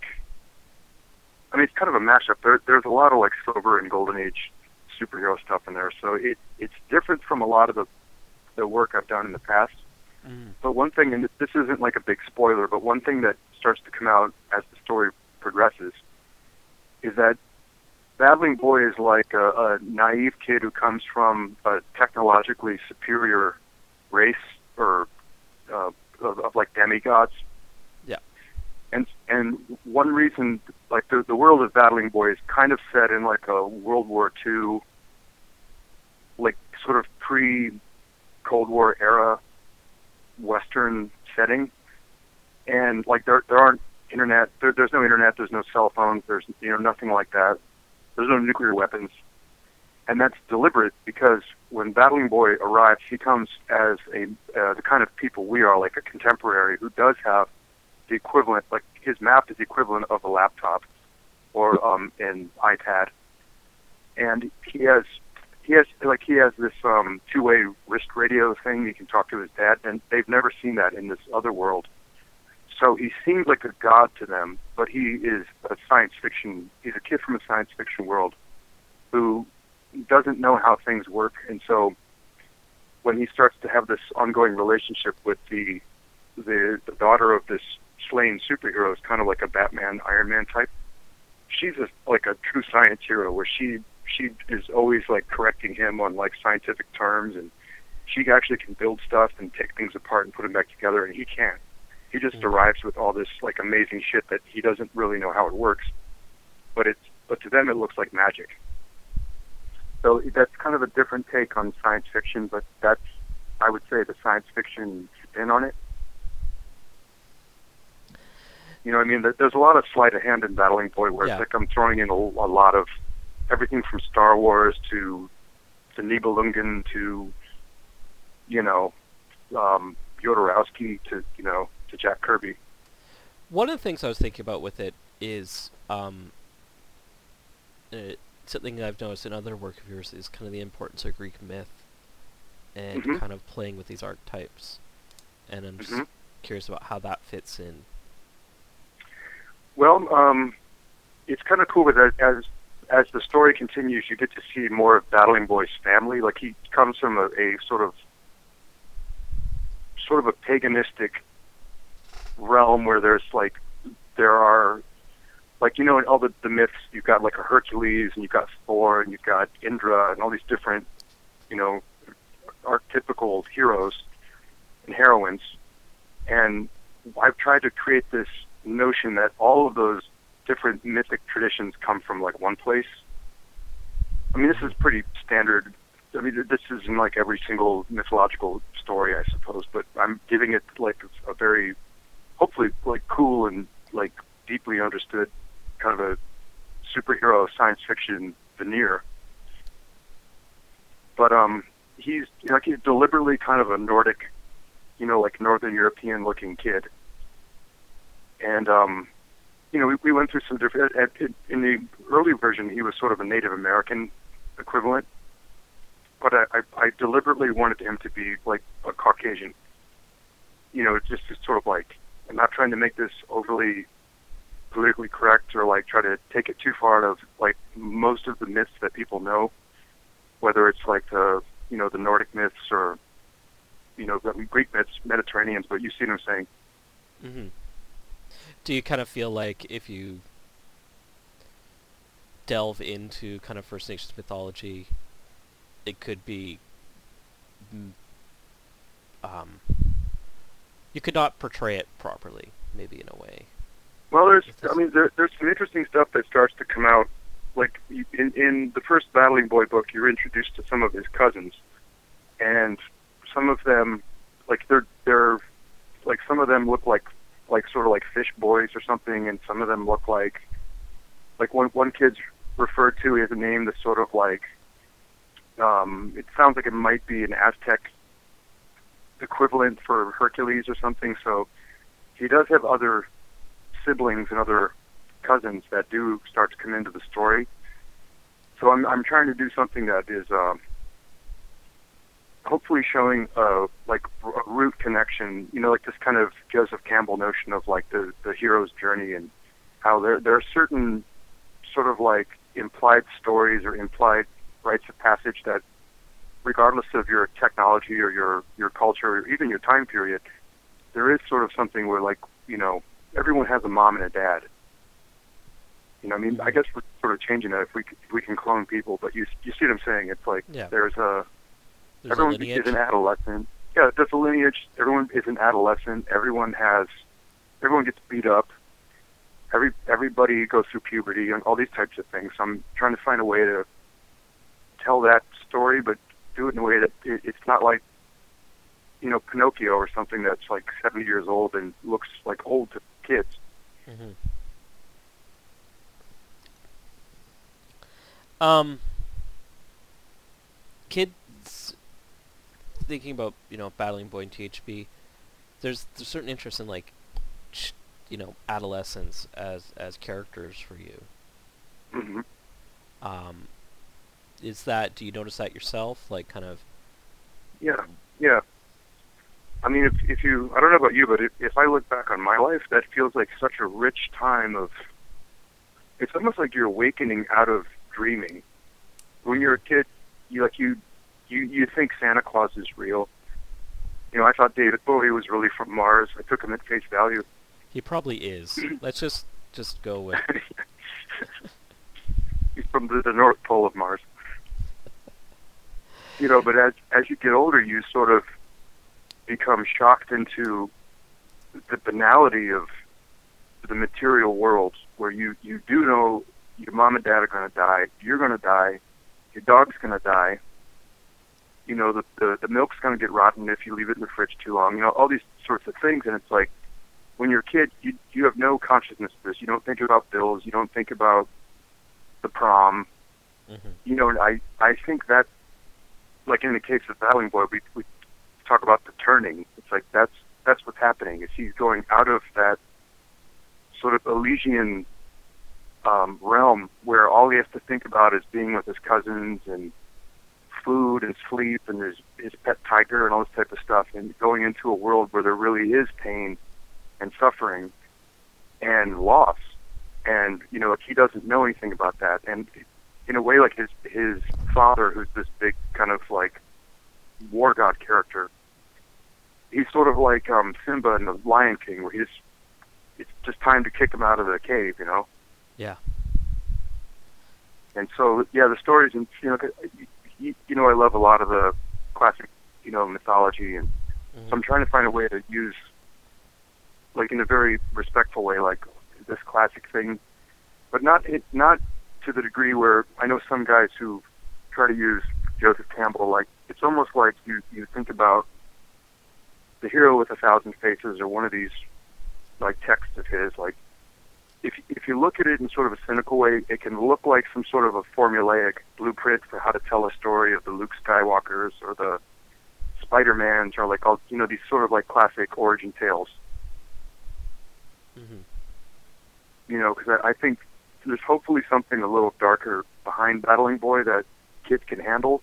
I mean, it's kind of a mashup. There, there's a lot of like Silver and Golden Age superhero stuff in there, so it it's different from a lot of the the work I've done in the past. Mm. But one thing, and this isn't like a big spoiler, but one thing that starts to come out as the story progresses is that Battling Boy is like a, a naive kid who comes from a technologically superior race or uh, of, of like demigods. Yeah. And and one reason, like the the world of Battling Boy is kind of set in like a World War II, like sort of pre Cold War era Western setting, and like there there aren't internet. There, there's no internet. There's no cell phones. There's you know nothing like that. There's no nuclear weapons, and that's deliberate because when Battling Boy arrives, he comes as a uh, the kind of people we are, like a contemporary who does have the equivalent, like his map is the equivalent of a laptop or um, an iPad, and he has he has like he has this um, two-way wrist radio thing. He can talk to his dad, and they've never seen that in this other world. So he seems like a god to them, but he is a science fiction. He's a kid from a science fiction world who doesn't know how things work, and so when he starts to have this ongoing relationship with the the, the daughter of this slain superhero, is kind of like a Batman, Iron Man type. She's a, like a true science hero, where she she is always like correcting him on like scientific terms, and she actually can build stuff and take things apart and put them back together, and he can't. He just Mhm. arrives with all this like amazing shit that he doesn't really know how it works, but it's but to them it looks like magic. So that's kind of a different take on science fiction, but that's I would say the science fiction spin on it. You know, I mean, there's a lot of sleight of hand in Battling Boy, where Yeah. it's like I'm throwing in a, a lot of everything from Star Wars to to Nibelungen to you know um, Jodorowsky to you know to Jack Kirby. One of the things I was thinking about with it is um, uh, something I've noticed in other work of yours is kind of the importance of Greek myth and Mhm. kind of playing with these archetypes. And I'm just Mhm. curious about how that fits in. Well, um, it's kind of cool with it as as the story continues. You get to see more of Battling Boy's family. Like he comes from a, a sort of sort of a paganistic realm where there's like there are like you know in all the the myths you've got like a Hercules and you've got Thor and you've got Indra and all these different you know archetypical heroes and heroines and I've tried to create this notion that all of those different mythic traditions come from like one place. I mean, this is pretty standard. I mean, this is in like every single mythological story, I suppose, but I'm giving it like a very, hopefully, like cool and like deeply understood kind of a superhero science fiction veneer. But um, he's like he's deliberately kind of a Nordic, you know, like Northern European looking kid and um, you know, we, we went through some different. At, at, in the early version, he was sort of a Native American equivalent, but I, I, I deliberately wanted him to be like a Caucasian. You know, just to sort of like, I'm not trying to make this overly politically correct or like try to take it too far out of like most of the myths that people know, whether it's like the you know the Nordic myths or you know the Greek myths, Mediterraneans. But you see what I'm saying? hmm Do you kind of feel like if you delve into kind of First Nations mythology, it could be, mm, um, you could not portray it properly, maybe in a way. Well, there's, I mean, there, there's some interesting stuff that starts to come out. Like in in the first Battling Boy book, you're introduced to some of his cousins, and some of them, like they're they're, like some of them look like like sort of like fish boys or something, and some of them look like, like one one kid's referred to as a name that's sort of like, um, it sounds like it might be an Aztec equivalent for Hercules or something. So he does have other siblings and other cousins that do start to come into the story. So I'm I'm trying to do something that is um, hopefully showing uh, like a root connection. You know, like this kind of Joseph Campbell notion of like the the hero's journey and how there there are certain sort of like implied stories or implied rites of passage that, regardless of your technology or your your culture or even your time period, there is sort of something where like you know everyone has a mom and a dad. You know, I mean, I mm-hmm. guess we're sort of changing that if we if we can clone people, but you you see what I'm saying? It's like Yeah. there's a There's everyone a is an adolescent. Yeah, there's a lineage. Everyone is an adolescent. Everyone has, everyone gets beat up. Every everybody goes through puberty and all these types of things. So I'm trying to find a way to tell that story, but do it in a way that it, it's not like, you know, Pinocchio or something that's like 70 years old and looks like old to kids. hmm Um, kids thinking about you know battling boy and THB. There's there's certain interest in like, you know, adolescents as as characters for you. hmm Um, is that do you notice that yourself? Like kind of. Yeah, yeah. I mean, if if you, I don't know about you, but if, if I look back on my life, that feels like such a rich time of. It's almost like you're awakening out of dreaming. When you're a kid, you like you, you you think Santa Claus is real. You know, I thought David Bowie was really from Mars. I took him at face value. He probably is. Let's just just go with. He's from the, the North Pole of Mars. You know, but as as you get older, you sort of become shocked into the banality of the material world, where you you do know your mom and dad are going to die, you're going to die, your dog's going to die. You know, the, the the milk's going to get rotten if you leave it in the fridge too long. You know, all these sorts of things, and it's like when you're a kid, you you have no consciousness of this. You don't think about bills. You don't think about the prom. Mm-hmm. You know, and I I think that, like in the case of Battling Boy, we we talk about the turning. It's like that's that's what's happening. Is he's going out of that sort of Elysian um, realm where all he has to think about is being with his cousins and food and sleep and his his pet tiger and all this type of stuff, and going into a world where there really is pain and suffering and loss, and you know like he doesn't know anything about that, and in a way like his his father, who's this big kind of like war god character, he's sort of like um Simba in the Lion King, where he's it's just time to kick him out of the cave, you know. Yeah. And so, yeah, the stories, and you know, you, you know, I love a lot of the classic, you know, mythology, and Mhm. so I'm trying to find a way to use, like, in a very respectful way, like this classic thing, but not it, not to the degree where I know some guys who try to use Joseph Campbell. Like, it's almost like you you think about the hero with a thousand faces, or one of these like texts of his, like if if you look at it in sort of a cynical way, it can look like some sort of a formulaic blueprint for how to tell a story of the Luke Skywalkers or the Spider-Mans or like all you know these sort of like classic origin tales. Mhm. You know, because I, I think there's hopefully something a little darker behind Battling Boy that kids can handle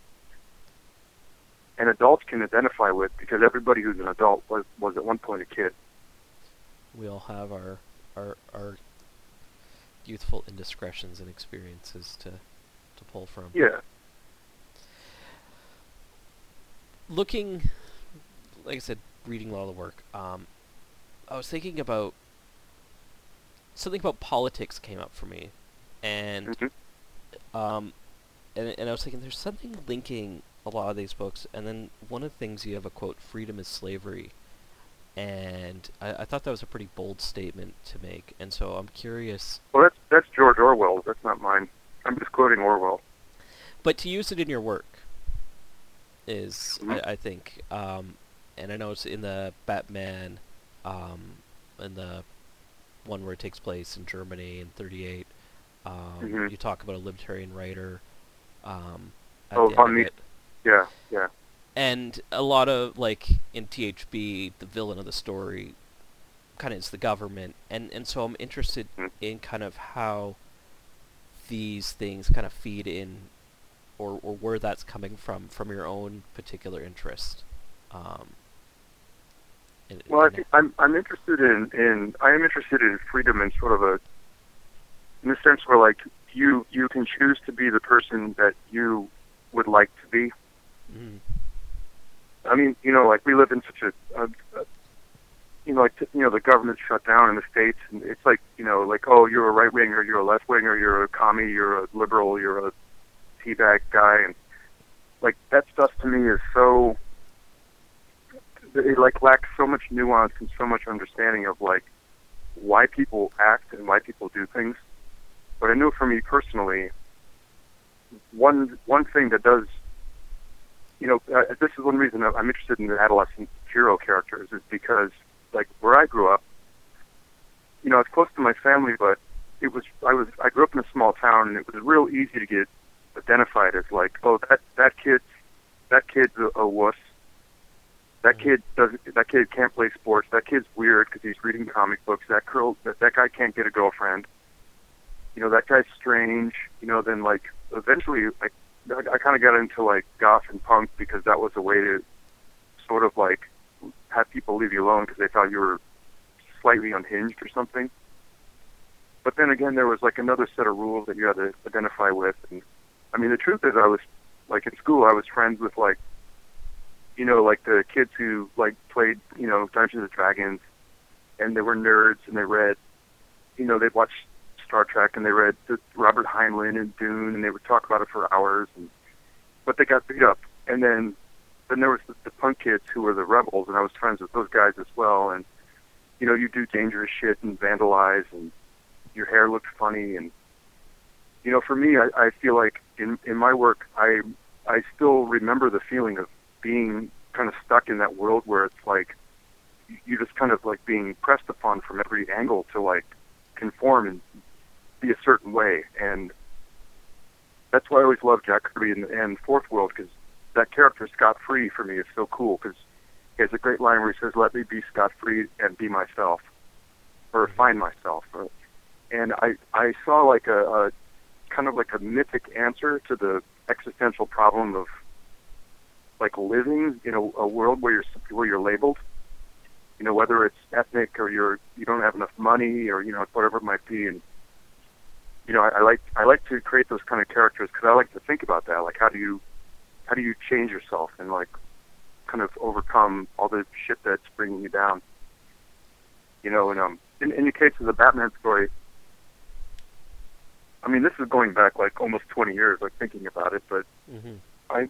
and adults can identify with because everybody who's an adult was was at one point a kid. We all have our our our youthful indiscretions and experiences to to pull from. Yeah. looking, like I said, reading a lot of the work. Um, I was thinking about something about politics came up for me, and Mhm. um, and and I was thinking there's something linking a lot of these books, and then one of the things you have a quote, "Freedom is slavery," and I, I thought that was a pretty bold statement to make, and so I'm curious. Well, that's that's George Orwell. That's not mine. I'm just quoting Orwell. But to use it in your work is, Mhm. I, I think, um, and I know it's in the Batman, um, in the one where it takes place in Germany in '38. Um, Mhm. You talk about a libertarian writer. Um, Oh, on the- Yeah, yeah. and a lot of like in THB, the villain of the story kind of is the government, and and so I'm interested Mm. in kind of how these things kind of feed in, or or where that's coming from from your own particular interest. Um, Well, I think I'm I'm interested in in I am interested in freedom in sort of a in the sense where like you you can choose to be the person that you would like to be. Mhm. I mean, you know, like we live in such a, a, a you know, like you know, the government shut down in the states, and it's like you know, like oh, you're a right winger, you're a left winger, you're a commie, you're a liberal, you're a teabag guy, and like that stuff to me is so it like lacks so much nuance and so much understanding of like why people act and why people do things. But I know for me personally, one one thing that does, you know, uh, this is one reason I'm interested in the adolescent hero characters is because like where I grew up, you know, it's close to my family, but it was I was I grew up in a small town and it was real easy to get identified as like, oh that that kid's that kid's a, a wuss. That kid doesn't. That kid can't play sports. That kid's weird because he's reading comic books. That girl. That that guy can't get a girlfriend. You know that guy's strange. You know then like eventually like I, I kind of got into like goth and punk because that was a way to sort of like have people leave you alone because they thought you were slightly unhinged or something. But then again, there was like another set of rules that you had to identify with. And I mean, the truth is, I was like in school, I was friends with like, you know, like the kids who like played, you know, Dungeons and Dragons, and they were nerds and they read, you know, they'd watch Star Trek and they read the Robert Heinlein and Dune and they would talk about it for hours and but they got beat up. And then then there was the, the punk kids who were the rebels and I was friends with those guys as well and you know, you do dangerous shit and vandalize and your hair looks funny and you know, for me I, I feel like in in my work I I still remember the feeling of being kind of stuck in that world where it's like you just kind of like being pressed upon from every angle to like conform and be a certain way and that's why I always loved Jack Kirby and, and Fourth World because that character Scott Free for me is so cool because he has a great line where he says, "Let me be Scott Free and be myself, or find myself." And I I saw like a, a kind of like a mythic answer to the existential problem of like living in a, a world where you're where you're labeled. You know, whether it's ethnic or you're you don't have enough money or you know whatever it might be, and you know I, I like I like to create those kind of characters because I like to think about that. Like, how do you how do you change yourself and like kind of overcome all the shit that's bringing you down? You know, and um, in, in the case of the Batman story, I mean, this is going back like almost 20 years, like thinking about it, but Mm-hmm. I,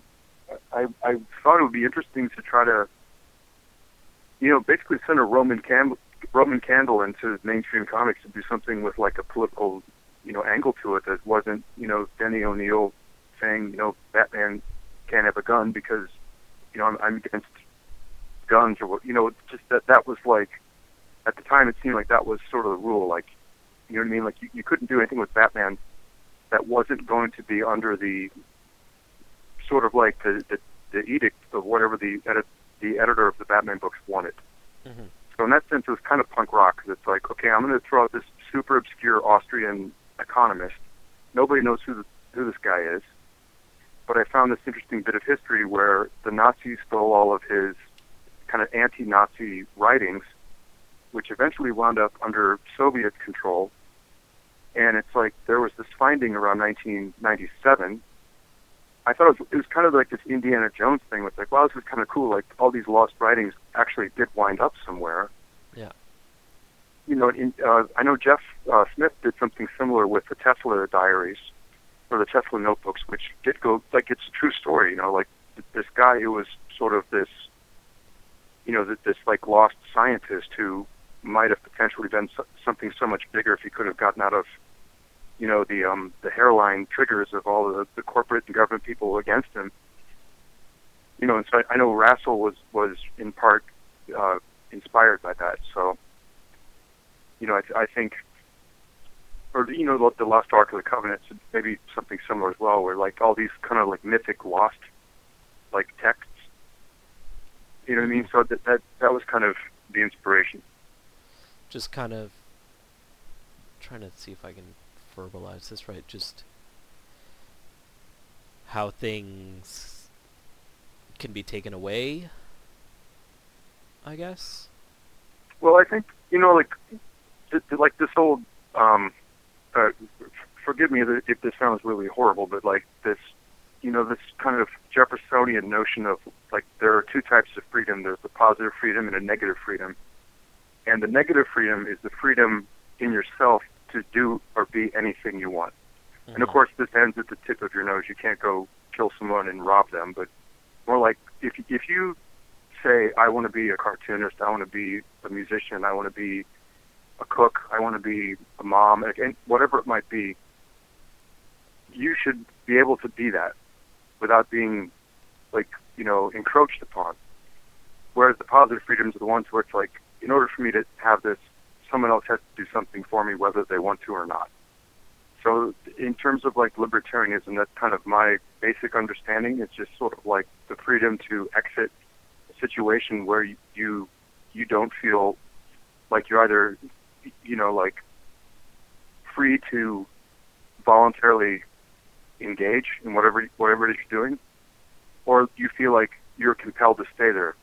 I, I thought it would be interesting to try to, you know, basically send a Roman candle, Roman candle into mainstream comics to do something with like a political, you know, angle to it that wasn't, you know, Denny O'Neil saying, you know, Batman can't have a gun because, you know, I'm, I'm against guns or what, you know, just that that was like, at the time it seemed like that was sort of the rule, like, you know what I mean? Like you, you couldn't do anything with Batman that wasn't going to be under the sort of like the the, the edict of whatever the edit, the editor of the Batman books wanted. Mm-hmm. So in that sense, it was kind of punk rock because it's like, okay, I'm going to throw out this super obscure Austrian economist. Nobody knows who the, who this guy is, but I found this interesting bit of history where the Nazis stole all of his kind of anti-Nazi writings, which eventually wound up under Soviet control. And it's like there was this finding around 1997 I thought it was, it was kind of like this Indiana Jones thing. It's like, wow, this is kind of cool. Like all these lost writings actually did wind up somewhere. Yeah. You know, in, uh, I know Jeff uh, Smith did something similar with the Tesla diaries or the Tesla notebooks, which did go like it's a true story. You know, like th- this guy who was sort of this, you know, th- this like lost scientist who might have potentially done so- something so much bigger if he could have gotten out of you know the um the hairline triggers of all the, the corporate and government people against him. You know, and so I, I know RASL was was in part uh, inspired by that. So, you know, I, I think, or you know, the, the Lost Ark of the Covenant, maybe something similar as well, where like all these kind of like mythic lost like texts. You know what I mean? So that that that was kind of the inspiration. Just kind of trying to see if I can verbalize this right. Just how things can be taken away. I guess. Well, I think you know, like, th- like this whole. Um, uh, forgive me if this sounds really horrible, but like this, you know, this kind of Jeffersonian notion of like there are two types of freedom. There's the positive freedom and a negative freedom, and the negative freedom is the freedom in yourself to do or be anything you want. Mm-hmm. And of course, this ends at the tip of your nose. You can't go kill someone and rob them, but more like if if you say, I want to be a cartoonist, I want to be a musician, I want to be a cook, I want to be a mom, and whatever it might be, you should be able to be that without being like you know encroached upon. Whereas the positive freedoms are the ones where it's like, in order for me to have this, someone else has to do something for me, whether they want to or not. So, in terms of like libertarianism, that's kind of my basic understanding. It's just sort of like the freedom to exit a situation where you you, you don't feel like you're either, you know, like free to voluntarily engage in whatever whatever it is you're doing, or you feel like you're compelled to stay there.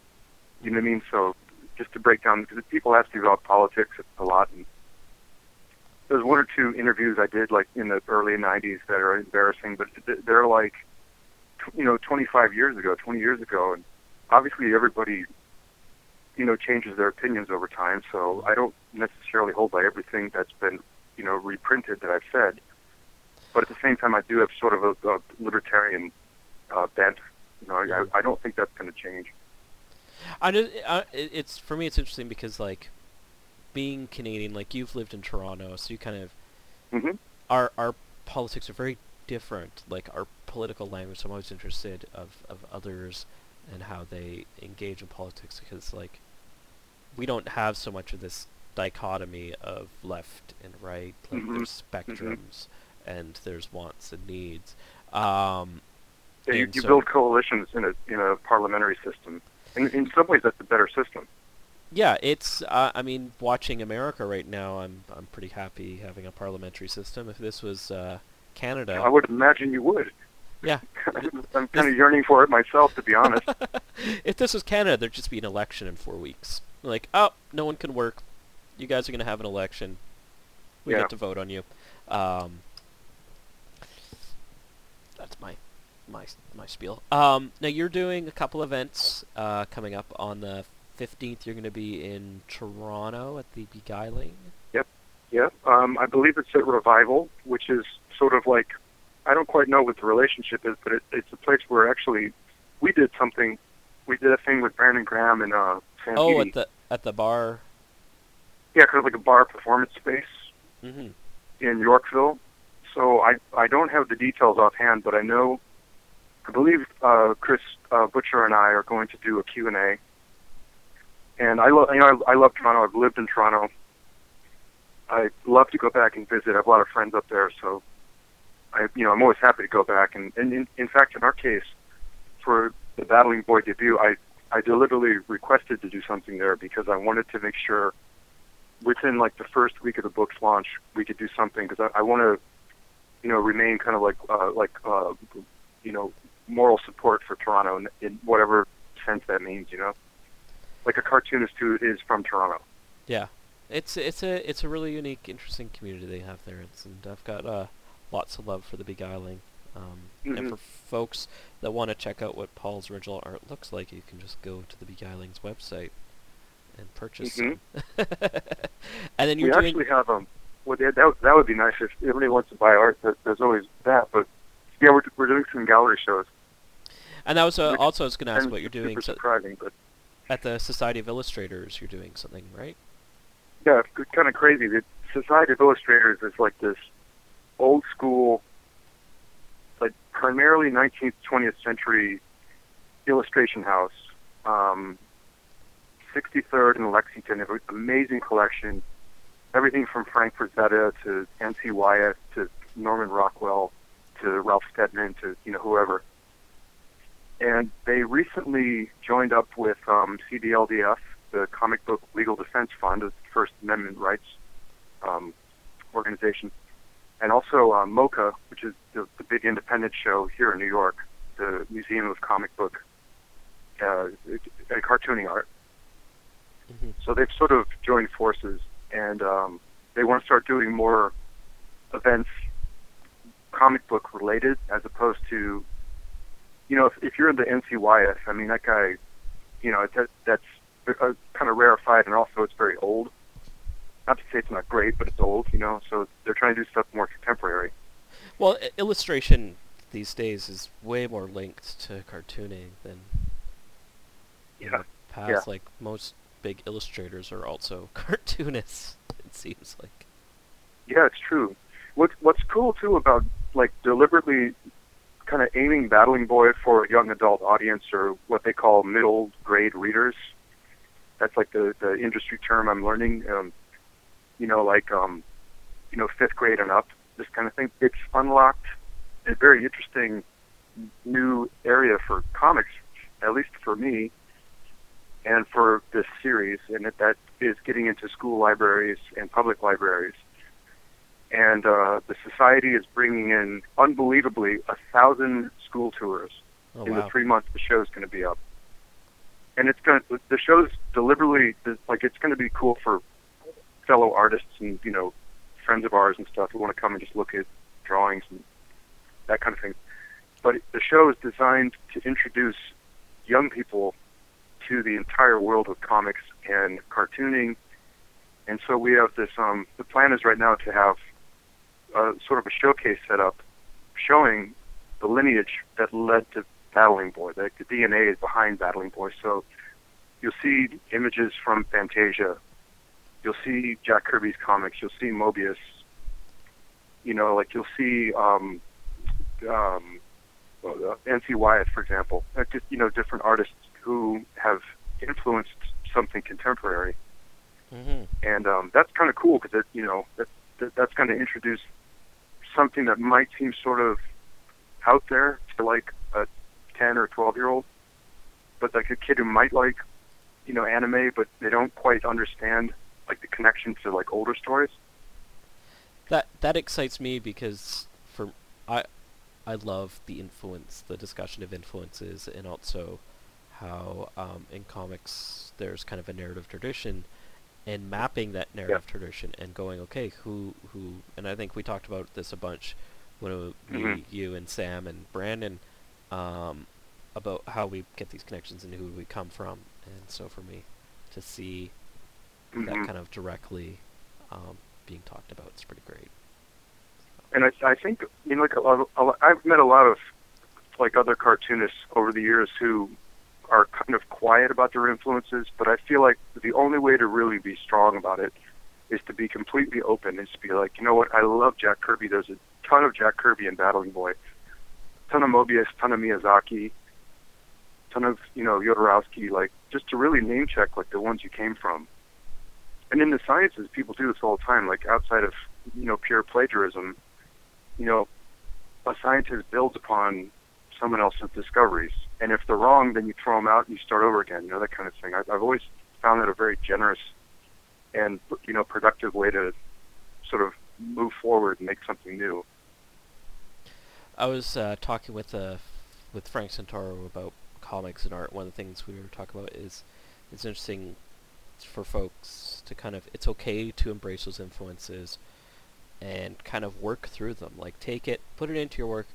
You know what I mean? So, just to break down, because people ask me about politics a lot, and there's one or two interviews I did like in the early '90s that are embarrassing, but they're like, you know, 25 years ago, 20 years ago, and obviously everybody, you know, changes their opinions over time. So I don't necessarily hold by everything that's been, you know reprinted that I've said. But at the same time, I do have sort of a, a libertarian uh, bent. You know, I, I don't think that's going to change. I just, uh, it- it's for me. It's interesting because like being Canadian, like you've lived in Toronto, so you kind of hmm our our politics are very different. Like our political language, I'm always interested of of others and how they engage in politics because like we don't have so much of this dichotomy of left and right. Like Mhm. there's spectrums and there's wants and needs. Um, Yeah, you, you so- build coalitions in a in a parliamentary system. In, in some ways, that's a better system. Yeah, it's. Uh, I mean, watching America right now, I'm I'm pretty happy having a parliamentary system. If this was uh, Canada, I would imagine you would. yeah, I'm kind of yearning for it myself, to be honest. if this was Canada, there'd just be an election in four weeks. Like, oh, no one can work. You guys are gonna have an election. We Yeah. get to vote on you. Um, that's my my my spiel. Um, now you're doing a couple events uh, coming up on the 15th. You're gonna be in Toronto at the Beguiling. yep. um, I believe it's at Revival, which is sort of like I don't quite know what the relationship is, but it, it's a place where actually we did something. We did a thing with Brandon Graham and uh, Sam Oh, at the at the bar. yeah, kind of like a bar performance space hmm in Yorkville. So I I don't have the details offhand, but I know I believe uh, Chris uh, Butcher and I are going to do a Q and A. And I love you know I, I love Toronto. I've lived in Toronto. I love to go back and visit. I have a lot of friends up there, so I you know I'm always happy to go back. And, and in, in fact, in our case, for the Battling Boy debut, I I deliberately requested to do something there because I wanted to make sure within like the first week of the book's launch we could do something because I, I want to you know remain kind of like uh, like uh, you know moral support for Toronto in, in whatever sense that means. You know, like a cartoonist who is from Toronto. Yeah, it's it's a it's a really unique, interesting community they have there. It's, and I've got uh, lots of love for the Beguiling. Um, And Mhm. for folks that want to check out what Paul's original art looks like, you can just go to the Beguiling's website and purchase Mhm. some. and then you're doing actually have um. Well, that that would be nice if anybody wants to buy art. That, there's always that, but yeah, we're we're doing some gallery shows. And that was uh, also I was going to ask what you're doing so surprising, but at the Society of Illustrators. You're doing something, right? yeah, it's kind of crazy. The Society of Illustrators is like this old school, like primarily 19th, 20th century illustration house. Um, 63rd in Lexington, an amazing collection. Everything from Frank Frazetta to N.C. Wyeth to Norman Rockwell to Ralph Steadman to you know whoever. And they recently joined up with um, CBLDF, the Comic Book Legal Defense Fund, the First Amendment rights um, organization, and also uh, MoCCA, which is the, the big independent show here in New York, the Museum of Comic Book uh, and Cartooning Art. hmm So they've sort of joined forces, and um, they want to start doing more events, comic book related, as opposed to, you know, if, if you're into NCYS, I mean that guy, you know, that, that's uh, kind of rarefied, and also it's very old. Not to say it's not great, but it's old, you know. So they're trying to do stuff more contemporary. Well, i- illustration these days is way more linked to cartooning than in Yeah. the past. Yeah. Like most big illustrators are also cartoonists. It seems like. Yeah, it's true. What's what's cool too about like deliberately kind of aiming Battling Boy for a young adult audience or what they call middle grade readers. That's like the the industry term I'm learning. Um, you know, like um, you know, fifth grade and up, this kind of thing. It's unlocked a very interesting new area for comics, at least for me, and for this series, and that, that is getting into school libraries and public libraries. And uh, the society is bringing in, unbelievably, a thousand school tours Oh in wow. the three months the show's going to be up. And it's going to, the show's deliberately like it's going to be cool for fellow artists and you know friends of ours and stuff who want to come and just look at drawings and that kind of thing. But the show is designed to introduce young people to the entire world of comics and cartooning. And so we have this. Um, the plan is right now to have uh, sort of a showcase set up showing the lineage that led to Battling Boy. The, the DNA is behind Battling Boy. So you'll see images from Fantasia. You'll see Jack Kirby's comics. You'll see Moebius. You know, like you'll see um, um, uh, N.C. Wyeth, for example. Uh, just you know, different artists who have influenced something contemporary, Mm-hmm. and um, that's kind of cool because it, you know, that, that that's going to introduce something that might seem sort of out there to like a ten or twelve year old, but like a kid who might like, you know, anime, but they don't quite understand like the connection to like older stories. That that excites me because for I I love the influence, the discussion of influences, and also how um, in comics there's kind of a narrative tradition, and mapping that narrative tradition and going, okay, who who, and I think we talked about this a bunch when we, Mhm. you and Sam and Brandon, um, about how we get these connections and who we come from, and so for me to see that Mhm. kind of directly um, being talked about is pretty great. and I, I think you know, like a lot, a lot, I've met a lot of like other cartoonists over the years who are kind of quiet about their influences, but I feel like the only way to really be strong about it is to be completely open. Is to be like, you know what, I love Jack Kirby. There's a ton of Jack Kirby in Battling Boy, ton of Moebius, ton of Miyazaki, ton of you know Jodorowsky. Like just to really name check like the ones you came from. And in the sciences, people do this all the time. Like outside of you know pure plagiarism, you know, a scientist builds upon someone else's discoveries, and if they're wrong, then you throw them out and you start over again. You know that kind of thing. I've, I've always found that a very generous and you know productive way to sort of move forward and make something new. I was uh, talking with uh, with Frank Santoro about comics and art. One of the things we were talking about is it's interesting for folks to kind of it's okay to embrace those influences and kind of work through them. Like take it, put it into your work,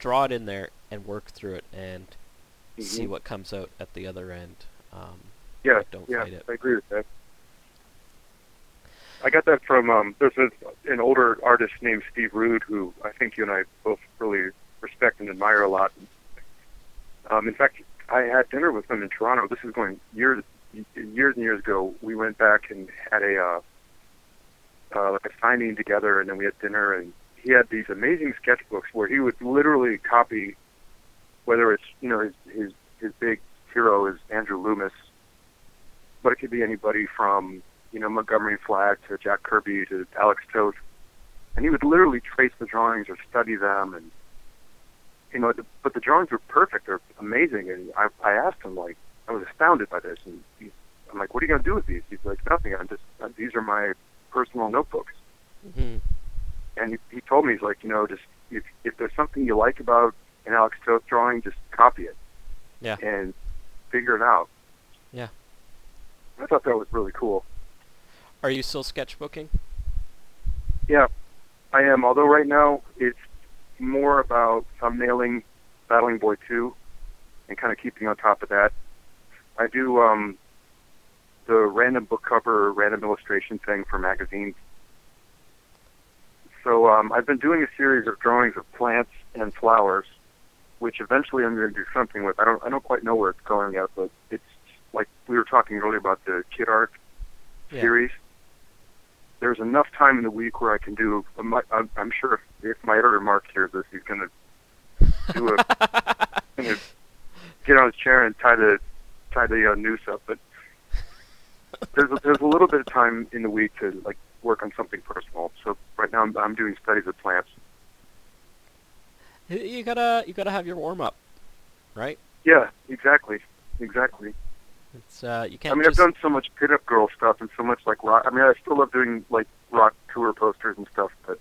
draw it in there, and work through it, and see Mhm. what comes out at the other end. Um, Yeah, like, don't yeah, fight it. I agree with that. I got that from um, there's a, an older artist named Steve Rude who I think you and I both really respect and admire a lot. Um, in fact, I had dinner with him in Toronto. This is going years, years and years ago. We went back and had a uh, uh, like a signing together, and then we had dinner. And he had these amazing sketchbooks where he would literally copy, whether it's you know his his his big hero is Andrew Loomis, but it could be anybody from you know Montgomery Flagg to Jack Kirby to Alex Toth, and he would literally trace the drawings or study them, and you know, the, but the drawings were perfect, they're amazing, and I I asked him like I was astounded by this, and he, I'm like, what are you gonna do with these? He's like, nothing. I'm just uh, these are my personal notebooks, hmm and he, he told me he's like, you know, just if if there's something you like about an Alex Toth drawing, just copy it Yeah. and figure it out. Yeah. I thought that was really cool. Are you still sketchbooking? Yeah, I am. Although right now it's more about thumbnailing Battling Boy 2 and kind of keeping on top of that. I do um, the random book cover, random illustration thing for magazines. So um, I've been doing a series of drawings of plants and flowers, which eventually I'm going to do something with. I don't I don't quite know where it's going yet, but it's like we were talking earlier about the kid art Yeah. series. There's enough time in the week where I can do. I'm, sure if, if my editor Mark hears this, he's going to do a gonna get on his chair and tie the tie the uh, noose up. But there's a, there's a little bit of time in the week to like work on something personal. So right now I'm, I'm doing studies of plants. You gotta you gotta have your warm up, right? Yeah, exactly, exactly. It's uh you can't I mean, I've done so much pinup girl stuff and so much like rock. I mean, I still love doing like rock tour posters and stuff, but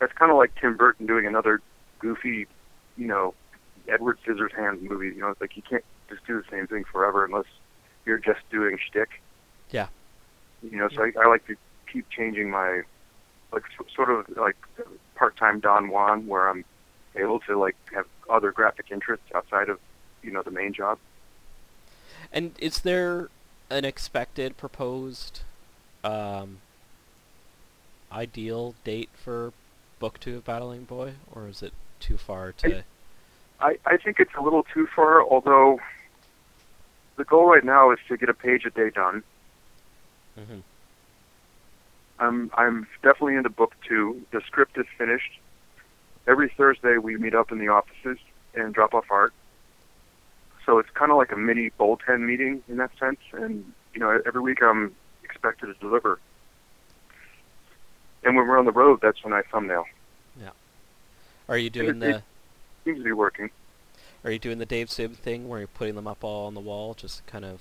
that's kind of like Tim Burton doing another goofy, you know, Edward Scissorhands movie. You know, it's like you can't just do the same thing forever unless you're just doing shtick. Yeah. You know, so I, I like to changing my, like, sort of like part-time Don Juan, where I'm able to like have other graphic interests outside of, you know, the main job. And is there an expected proposed um ideal date for book two of Battling Boy, or is it too far to? I, I think it's a little too far, although the goal right now is to get a page a day done. hmm I'm I'm definitely into book two. The script is finished. Every Thursday we meet up in the offices and drop off art. So it's kind of like a mini bullpen meeting in that sense. And you know, every week I'm expected to deliver. And when we're on the road, that's when I thumbnail. Yeah. Are you doing it- the Seems to be working. Are you doing the Dave Sim thing where you're putting them up all on the wall, just kind of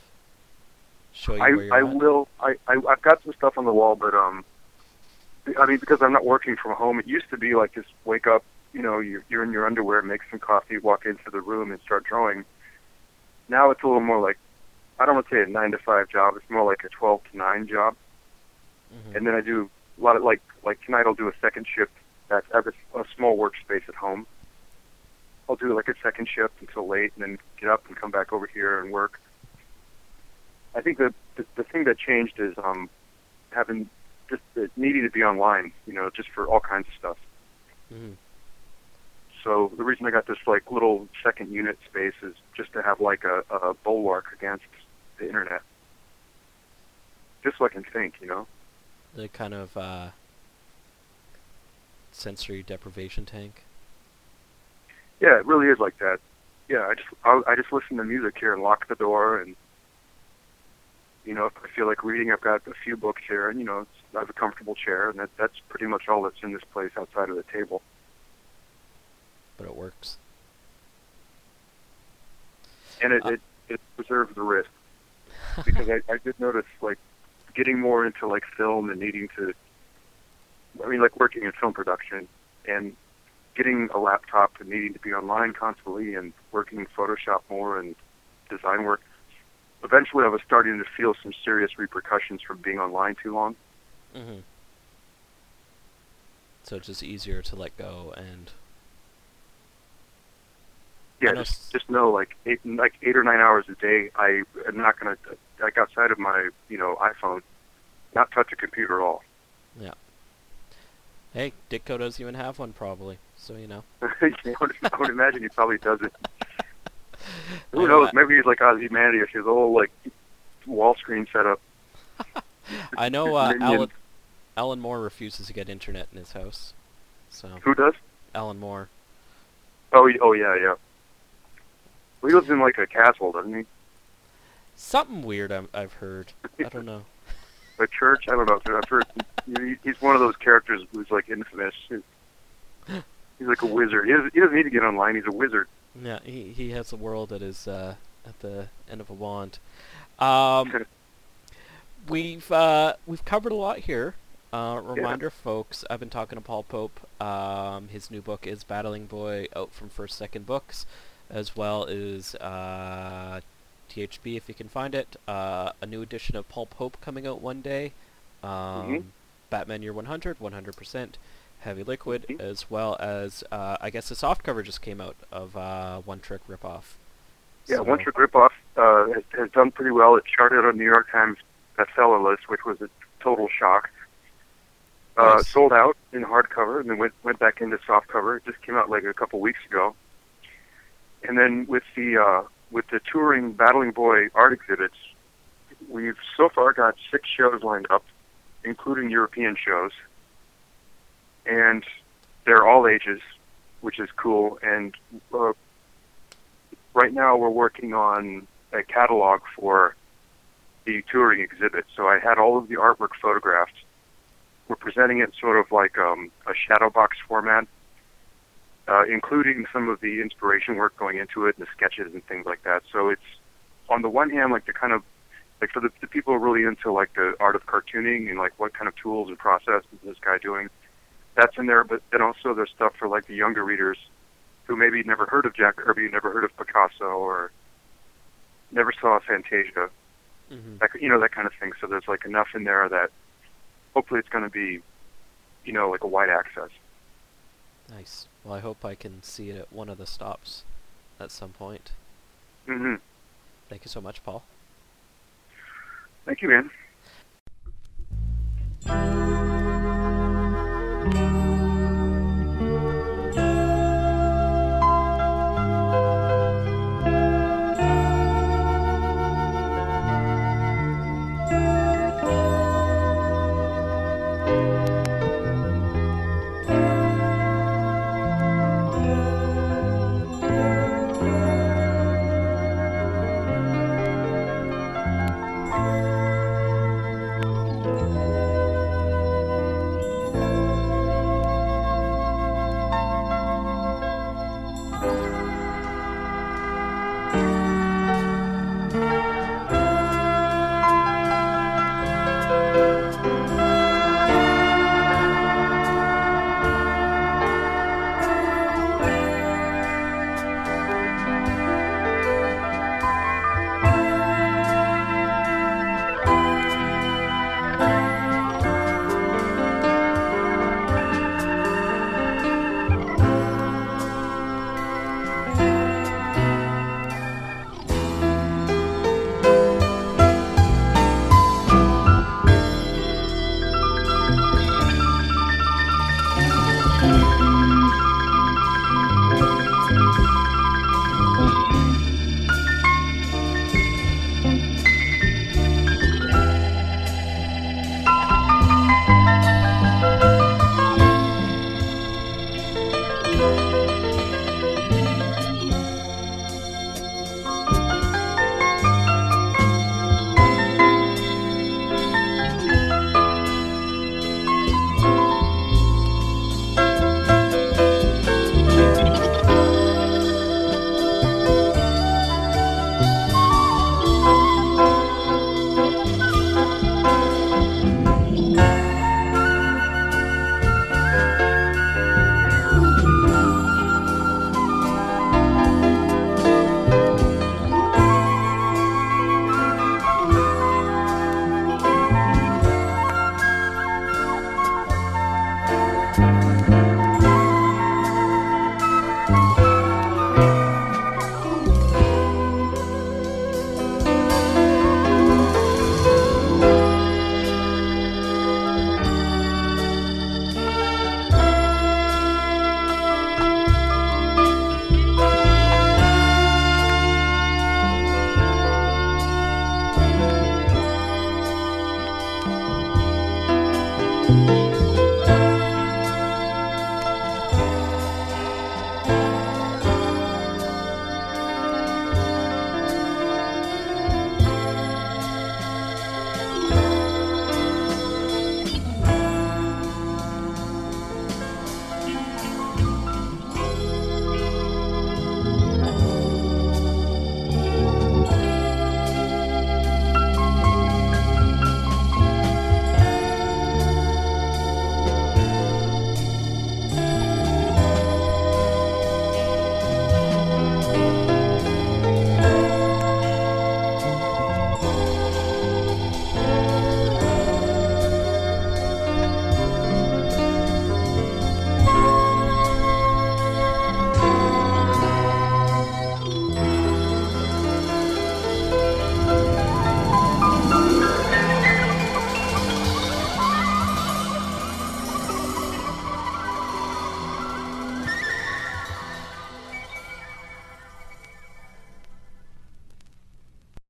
show you I I at? will. I, I I've got some stuff on the wall, but um, I mean because I'm not working from home. It used to be like just wake up, you know, you're you're in your underwear, make some coffee, walk into the room, and start drawing. Now it's a little more like I don't want to say a nine to five job. It's more like a twelve to nine job. Mhm. And then I do a lot of like like tonight I'll do a second shift at at a, a small workspace at home. I'll do like a second shift until late, and then get up and come back over here and work. I think the the, the thing that changed is um having just the, needing to be online, you know, just for all kinds of stuff. Mhm. So the reason I got this like little second unit space is just to have like a, a bulwark against the internet, just so I can think, you know. The kind of uh, sensory deprivation tank. Yeah, it really is like that. Yeah, I just I, I just listen to music here and lock the door, and you know, if I feel like reading, I've got a few books here, and you know, it's, I have a comfortable chair, and that that's pretty much all that's in this place outside of the table. but it works. And it Uh. it, it preserves the wrist because I, I did notice like getting more into like film and needing to. I mean, like working in film production and getting a laptop and needing to be online constantly and working in Photoshop more and design work. Eventually, I was starting to feel some serious repercussions from being online too long. hmm So it's just easier to let go and Yeah, just just know like eight like eight or nine hours a day. I am not gonna like outside of my you know iPhone, not touch a computer at all. Yeah. Hey, Ditko doesn't even have one probably, so you know. I would, I would imagine he probably doesn't. I Who knows? Maybe he's like Ozymandias. His whole like wall screen setup. I know uh, Alan Alan Moore refuses to get internet in his house. So Who does? Alan Moore. Oh, y- oh yeah, yeah. Well, he lives in like a castle, doesn't he? Something weird I'm, I've heard. I don't know. A church? I don't know. I've heard he's one of those characters who's like infamous. He's, he's like a wizard. He doesn't, he doesn't need to get online. He's a wizard. Yeah, he he has the world at his uh, at the end of a wand. Um, we've uh, we've covered a lot here. Uh, reminder, folks, I've been talking to Paul Pope. Um, his new book is Battling Boy, out from First Second Books, as well as uh, THB if you can find it. Uh, a new edition of Paul Pope coming out one day. Um, Batman Year 100, 100%. Heavy Liquid, Mhm. as well as uh, I guess the soft cover just came out of uh, One Trick Ripoff. Yeah, So- One Trick Ripoff uh, has, has done pretty well. It charted on New York Times bestseller list, which was a total shock. Uh, Nice. sold out in hardcover, and then went went back into softcover. It just came out like a couple weeks ago. And then with the uh, with the touring Battling Boy art exhibits, we've so far got six shows lined up, including European shows, and they're all ages, which is cool. And uh, right now we're working on a catalog for the touring exhibit. So I had all of the artwork photographed. We're presenting it sort of like um, a shadow box format, uh, including some of the inspiration work going into it and the sketches and things like that. So it's on the one hand like the kind of like for the, the people really into like the art of cartooning and like what kind of tools and process is this guy doing. That's in there, but then also there's stuff for like the younger readers who maybe never heard of Jack Kirby, never heard of Picasso, or never saw Fantasia, Mhm. that, you know, that kind of thing. So there's like enough in there that hopefully it's going to be, you know, like a wide access. Nice. Well, I hope I can see it at one of the stops at some point. Mm-hmm. Thank you so much, Paul. Thank you, man.